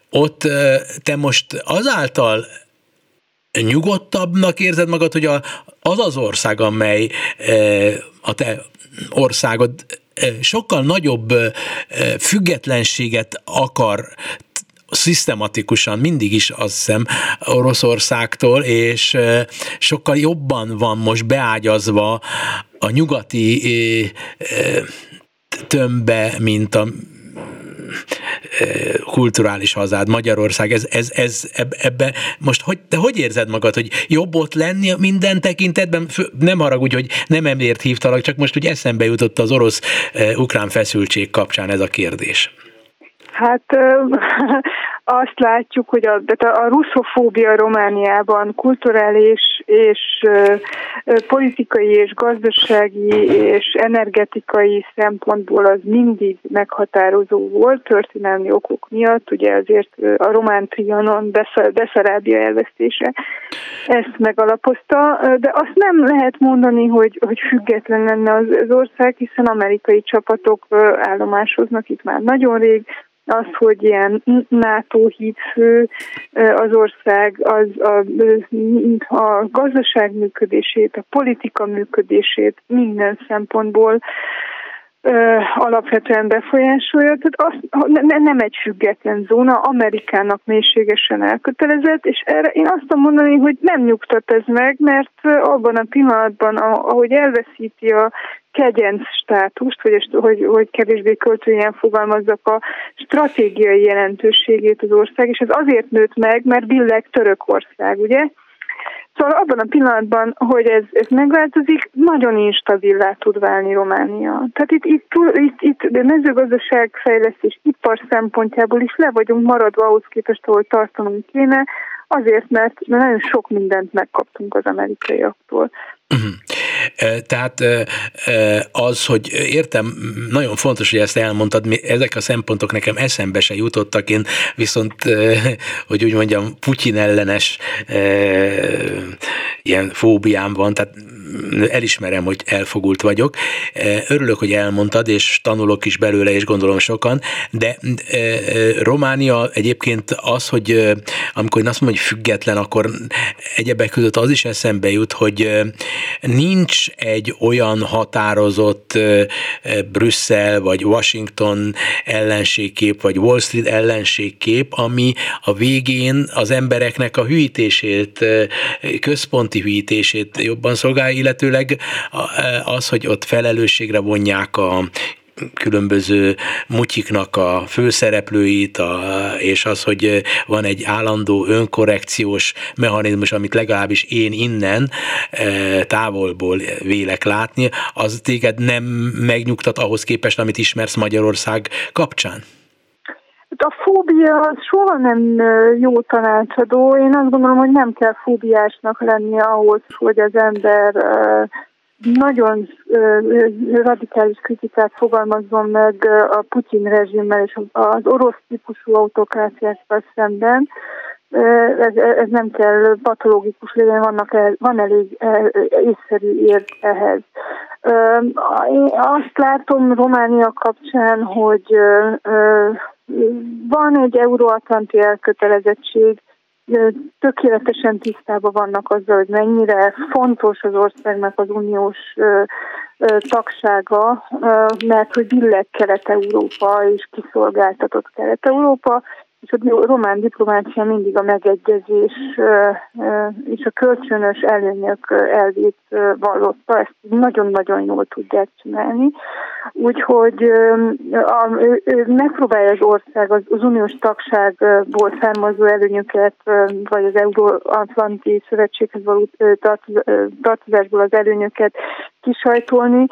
ott te most azáltal nyugodtabbnak érzed magad, hogy a, az az ország, amely e, a te országod e, sokkal nagyobb e, függetlenséget akar szisztematikusan mindig is azt hiszem Oroszországtól, és sokkal jobban van most beágyazva a nyugati tömbbe, mint a kulturális hazád, Magyarország, ez, ez, ez ebbe, most hogy, de hogy érzed magad, hogy jobb ott lenni minden tekintetben? Nem haragudj, hogy nem emért hívtalak, csak most úgy eszembe jutott az orosz-ukrán feszültség kapcsán ez a kérdés. Hát azt látjuk, hogy a, de a russzofóbia Romániában kulturális és politikai és gazdasági és energetikai szempontból az mindig meghatározó volt történelmi okok miatt, ugye azért a román trianon Beszarábia elvesztése ezt megalapozta, de azt nem lehet mondani, hogy, hogy független lenne az, az ország, hiszen amerikai csapatok állomásoznak itt már nagyon rég, az, hogy ilyen NATO hídfő az ország, az a, a gazdaság működését, a politika működését minden szempontból alapvetően befolyásolja. Tehát az, nem egy független zóna, Amerikának mélységesen elkötelezett, és erre én azt tudom mondani, hogy nem nyugtat ez meg, mert abban a pillanatban, ahogy elveszíti a kegyenc státust, hogy, hogy, hogy kevésbé költően fogalmazzak a stratégiai jelentőségét az ország, és ez azért nőtt meg, mert billeg Törökország, ugye? Szóval abban a pillanatban, hogy ez, ez megváltozik, nagyon instabilá tud válni Románia. Tehát itt, itt, itt, itt mezőgazdaság fejlesztés ipar szempontjából is le vagyunk maradva ahhoz képest, ahol tartanunk kéne, azért, mert nagyon sok mindent megkaptunk az amerikaiaktól. Uh-huh. Tehát az, hogy értem, nagyon fontos, hogy ezt elmondtad, ezek a szempontok nekem eszembe se jutottak, én viszont, hogy úgy mondjam, Putyin ellenes ilyen fóbiám van, tehát elismerem, hogy elfogult vagyok. Örülök, hogy elmondtad, és tanulok is belőle, és gondolom sokan, de Románia egyébként az, hogy amikor én azt mondom, hogy független, akkor egyebek között az is eszembe jut, hogy nincs egy olyan határozott Brüsszel vagy Washington ellenségkép, vagy Wall Street ellenségkép, ami a végén az embereknek a hűítését, központi hűítését jobban szolgálja, illetőleg az, hogy ott felelősségre vonják a különböző mutyiknak a főszereplőit, a, és az, hogy van egy állandó önkorrekciós mechanizmus, amit legalábbis én innen e, távolból vélek látni, az téged nem megnyugtat ahhoz képest, amit ismersz Magyarország kapcsán? A fóbia az soha nem jó tanácsadó. Én azt gondolom, hogy nem kell fóbiásnak lenni ahhoz, hogy az ember nagyon radikális kritikát fogalmazzon meg a Putyin rezsimmel és az orosz típusú autokráciákkal szemben. Ez, ez nem kell patológikus legyen, vannak el, van elég észszerű ér ehhez. Azt látom Románia kapcsán, hogy van egy euróatlanti elkötelezettség, tökéletesen tisztában vannak azzal, hogy mennyire fontos az országnak az uniós tagsága, mert hogy billeg Kelet-Európa és kiszolgáltatott Kelet-Európa, és a román diplomácia mindig a megegyezés és a kölcsönös előnyök elvét vallotta, ezt nagyon-nagyon jól tudják csinálni. Úgyhogy megpróbálja az ország az, az uniós tagságból származó előnyöket, vagy az Euróatlanti Szövetséghez való tartozásból az előnyöket kisajtolni,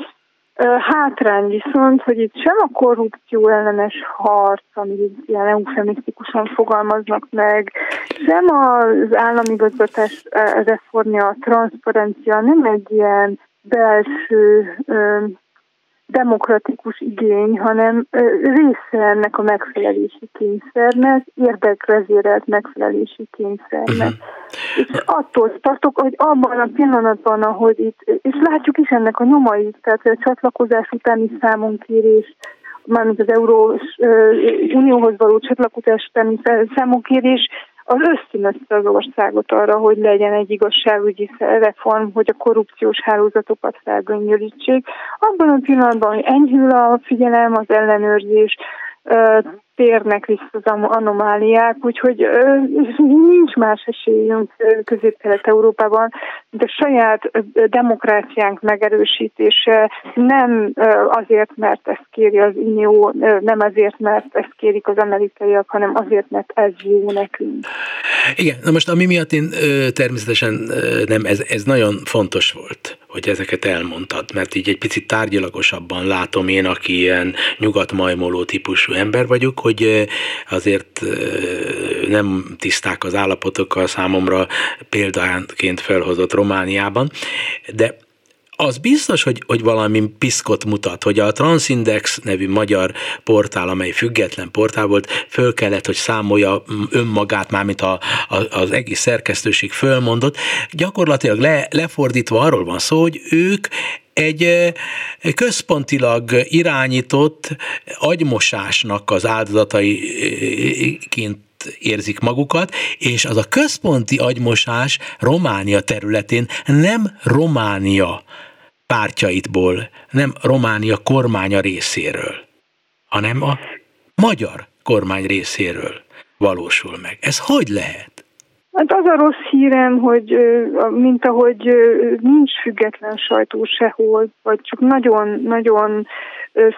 Hátrány viszont, hogy itt sem a korrupció ellenes harc, amit ilyen eufemisztikusan fogalmaznak meg, sem az államigazgatás reformja, a transzparencia nem egy ilyen belső demokratikus igény, hanem része ennek a megfelelési kényszernek, érdekvezérelt megfelelési kényszernek. Uh-huh. És attól tartok, hogy abban a pillanatban, ahogy itt, és látjuk is ennek a nyomait, tehát a csatlakozás utáni számonkérés, mármint az Euró Unióhoz való csatlakozás utáni számonkérés, az ösztönözte az országot arra, hogy legyen egy igazságügyi reform, hogy a korrupciós hálózatokat felgöngyölítsék. Abban a pillanatban, hogy enyhül a figyelem, az ellenőrzés, térnek vissza az anomáliák, úgyhogy nincs más esélyünk Közép-Kelet-Európában, a saját demokráciánk megerősítése, nem azért, mert ezt kéri az Unió, nem azért, mert ezt kérik az amerikaiak, hanem azért, mert ez jó nekünk. Igen, na most ami miatt én természetesen nem, ez, ez nagyon fontos volt, hogy ezeket elmondtad, mert így egy picit tárgyalagosabban látom én, aki ilyen nyugatmajmoló típusú ember vagyok, hogy azért nem tiszták az állapotokkal számomra példánként felhozott Romániában, de az biztos, hogy, hogy valami piszkot mutat, hogy a Transindex nevű magyar portál, amely független portál volt, föl kellett, hogy számolja önmagát, mármint a, a, az egész szerkesztőség fölmondott. Gyakorlatilag le, lefordítva arról van szó, hogy ők egy központilag irányított agymosásnak az áldozataiként érzik magukat, és az a központi agymosás Románia területén nem Románia pártjaitból, nem Románia kormánya részéről, hanem a magyar kormány részéről valósul meg. Ez hogy lehet? Hát az a rossz hírem, hogy mint ahogy nincs független sajtó sehol, vagy csak nagyon-nagyon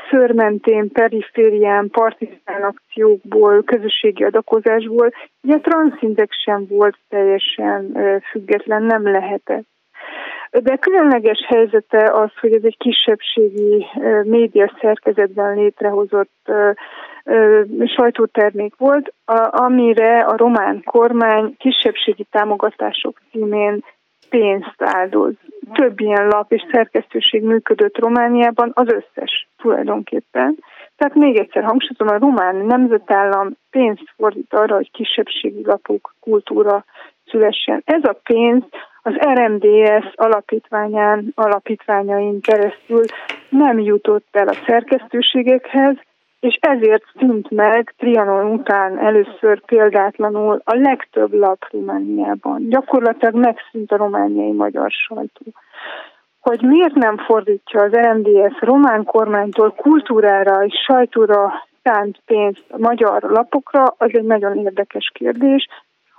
szörmentén, periférián, partizán akciókból, közösségi adakozásból, ugye a transzindek sem volt teljesen független, nem lehetett. De különleges helyzete az, hogy ez egy kisebbségi média szerkezetben létrehozott sajtótermék volt, amire a román kormány kisebbségi támogatások címén pénzt áldoz. Több ilyen lap és szerkesztőség működött Romániában, az összes tulajdonképpen. Tehát még egyszer hangsúlyozom, a román nemzetállam pénzt fordít arra, hogy kisebbségi lapok kultúra szülessen. Ez a pénz az RMDS alapítványán, alapítványain keresztül nem jutott el a szerkesztőségekhez, és ezért szűnt meg Trianon után először példátlanul a legtöbb lap Romániában. Gyakorlatilag megszűnt a romániai magyar sajtó. Hogy miért nem fordítja az RMDS román kormánytól kultúrára és sajtóra szánt pénzt a magyar lapokra, az egy nagyon érdekes kérdés.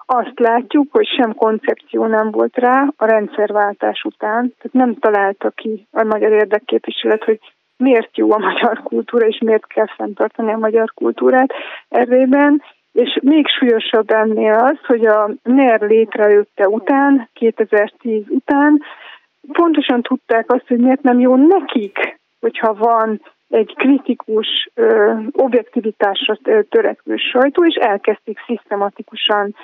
Azt látjuk, hogy sem koncepció nem volt rá a rendszerváltás után, tehát nem találta ki a magyar érdekképviselet, hogy miért jó a magyar kultúra, és miért kell fenntartani a magyar kultúrát errében. És még súlyosabb ennél az, hogy a NER létrejötte után, 2010 után, pontosan tudták azt, hogy miért nem jó nekik, hogyha van egy kritikus, objektivitásra törekvő sajtó, és elkezdték szisztematikusan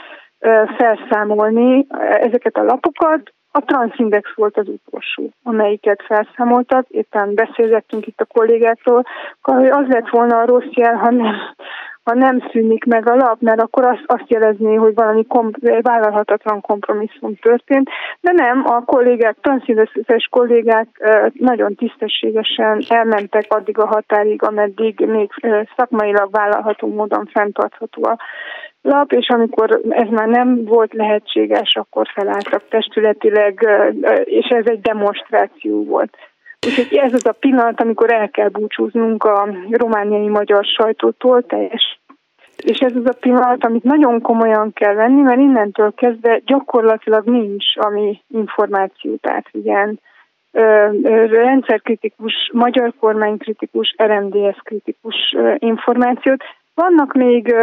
felszámolni ezeket a lapokat. A Transindex volt az utolsó, amelyiket felszámoltak. Éppen beszélgettünk itt a kollégákról, hogy az lett volna a rossz jel, ha nem, ha nem szűnik meg a lap, mert akkor azt, azt jelezné, hogy valami kom- vállalhatatlan kompromisszum történt, de nem, a kollégák, transzínveszes kollégák nagyon tisztességesen elmentek addig a határig, ameddig még szakmailag vállalható módon fenntartható a lap, és amikor ez már nem volt lehetséges, akkor felálltak testületileg, és ez egy demonstráció volt. Úgyhogy ez az a pillanat, amikor el kell búcsúznunk a romániai magyar sajtótól teljes. És ez az a pillanat, amit nagyon komolyan kell venni, mert innentől kezdve gyakorlatilag nincs, ami információt átvigyel. Rendszerkritikus, magyar kormánykritikus, RMDS kritikus információt. Vannak még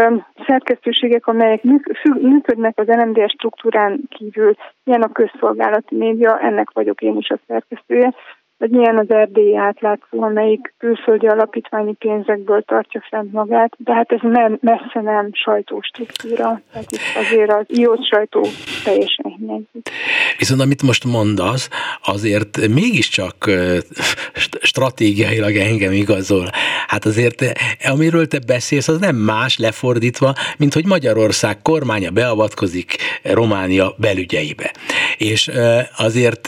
szerkesztőségek, amelyek működnek az RMDS struktúrán kívül, ilyen a közszolgálati média, ennek vagyok én is a szerkesztője, vagy milyen az erdélyi átlátszó, amelyik külföldi alapítványi pénzekből tartja fent magát, de hát ez nem, messze nem tehát itt azért az iót sajtó teljesen hiányzik. Viszont amit most mondasz, azért mégiscsak stratégiailag engem igazol. Hát azért, amiről te beszélsz, az nem más lefordítva, mint hogy Magyarország kormánya beavatkozik Románia belügyeibe. És azért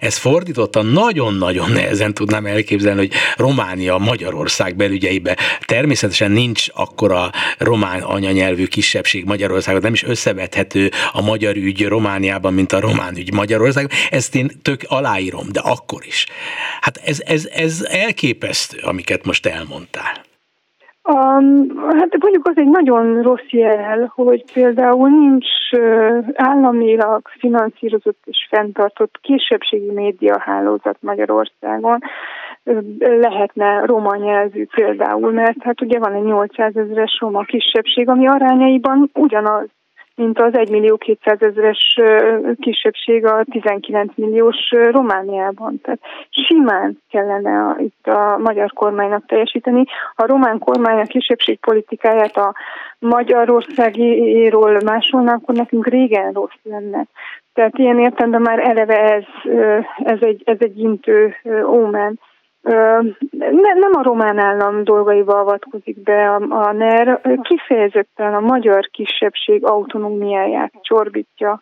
ez fordítottan nagyon nagyon nehezen tudnám elképzelni, hogy Románia Magyarország belügyeibe természetesen nincs akkora román anyanyelvű kisebbség Magyarországon, nem is összevethető a magyar ügy Romániában, mint a román ügy Magyarországon. Ezt én tök aláírom, de akkor is. Hát ez, ez, ez elképesztő, amiket most elmondtál. Um, hát mondjuk az egy nagyon rossz jel, hogy például nincs államilag finanszírozott és fenntartott kisebbségi médiahálózat Magyarországon. Lehetne roma nyelvű például, mert hát ugye van egy 800 ezeres roma kisebbség, ami arányaiban ugyanaz mint az 1 millió 200 ezeres kisebbség a 19 milliós Romániában. Tehát simán kellene a, itt a magyar kormánynak teljesíteni. A román kormány a kisebbség politikáját a Magyarországiról másolna, akkor nekünk régen rossz lenne. Tehát ilyen értelemben már eleve ez, ez, egy, ez egy intő ómen ne, nem a román állam dolgaiba avatkozik be a, a NER, kifejezetten a magyar kisebbség autonómiáját csorbítja,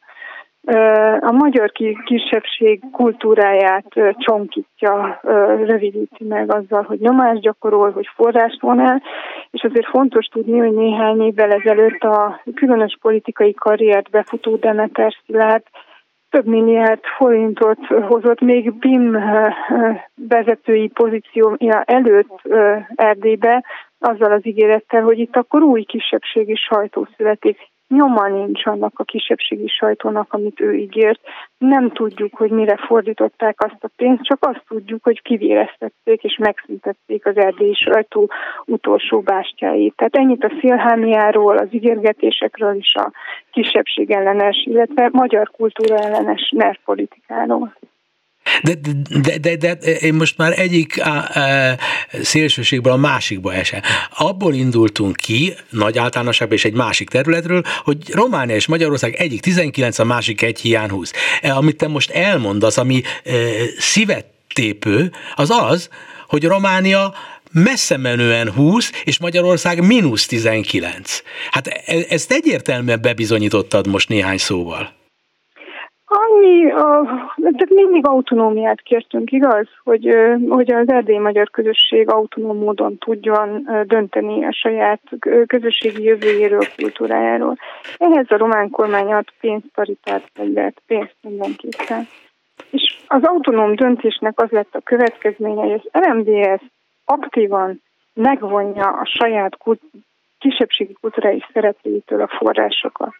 a magyar kisebbség kultúráját csonkítja, rövidíti meg azzal, hogy nyomást gyakorol, hogy forrást von el, és azért fontos tudni, hogy néhány évvel ezelőtt a különös politikai karriert befutó Demeter Szilárd több milliárd forintot hozott még BIM vezetői pozíciója előtt Erdélybe, azzal az ígérettel, hogy itt akkor új kisebbségi sajtó születik nyoma nincs annak a kisebbségi sajtónak, amit ő ígért. Nem tudjuk, hogy mire fordították azt a pénzt, csak azt tudjuk, hogy kivéreztették és megszüntették az erdélyi sajtó utolsó bástyáit. Tehát ennyit a szélhámiáról, az ígérgetésekről is a kisebbség ellenes, illetve magyar kultúra ellenes nervpolitikáról. De, de, de, de, de én most már egyik á, á, szélsőségből a másikba esem. Abból indultunk ki, nagy általánosságban és egy másik területről, hogy Románia és Magyarország egyik 19, a másik egy hiány 20. E, amit te most elmondasz, ami e, szívet az az, hogy Románia messze menően 20, és Magyarország mínusz 19. Hát e, ezt egyértelműen bebizonyítottad most néhány szóval. Annyi, a, tehát mindig autonómiát kértünk, igaz? Hogy, hogy az erdélyi magyar közösség autonóm módon tudjon dönteni a saját közösségi jövőjéről, kultúrájáról. Ehhez a román kormány ad pénzt, paritát, vagy pénzt mindenképpen. És az autonóm döntésnek az lett a következménye, hogy az RMDS aktívan megvonja a saját kisebbségi kulturális szereplőitől a forrásokat.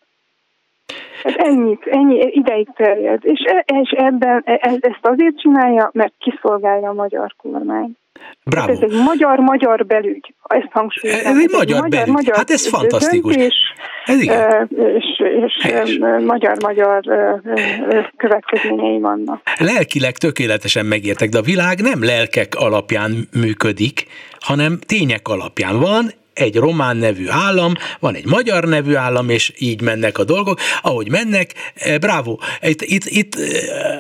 Ez ennyit, ennyi ideig terjed. És, e, és ebben e, e, ezt azért csinálja, mert kiszolgálja a magyar kormány. Bravo. Hát ez egy magyar-magyar belügy, ezt hangsúlyozom. Ez egy magyar, magyar belügy, magyar, hát ez fantasztikus. Döntés, ez igen. És, és magyar-magyar következményei vannak. Lelkileg tökéletesen megértek, de a világ nem lelkek alapján működik, hanem tények alapján. Van egy román nevű állam, van egy magyar nevű állam, és így mennek a dolgok. Ahogy mennek, bravo, itt, itt, itt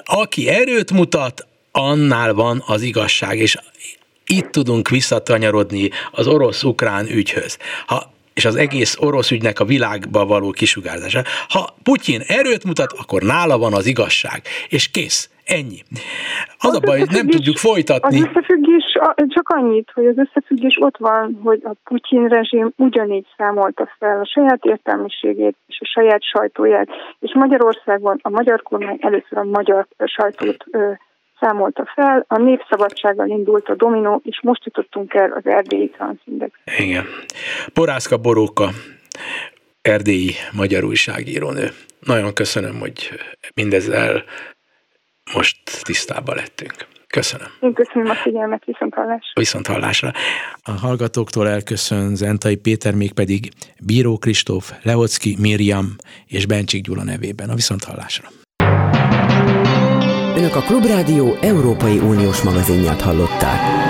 aki erőt mutat, annál van az igazság, és itt tudunk visszatanyarodni az orosz-ukrán ügyhöz. Ha és az egész orosz ügynek a világba való kisugárzása. Ha Putyin erőt mutat, akkor nála van az igazság, és kész. Ennyi. Az, az a baj, hogy nem tudjuk folytatni. Az összefüggés csak annyit, hogy az összefüggés ott van, hogy a Putyin rezsim ugyanígy számolta fel a saját értelmiségét és a saját sajtóját, és Magyarországon a magyar kormány először a magyar sajtót számolta fel, a népszabadsággal indult a dominó, és most jutottunk el az erdélyi transzindex. Igen. Porászka Boróka, erdélyi magyar újságírónő. Nagyon köszönöm, hogy mindezzel most tisztában lettünk. Köszönöm. Én köszönöm a figyelmet, viszont hallásra. Viszont hallásra. A hallgatóktól elköszön Zentai Péter, mégpedig Bíró Kristóf, Leocki, Miriam és Bencsik Gyula nevében. A viszont hallásra. Önök a Klubrádió Európai Uniós magazinját hallották.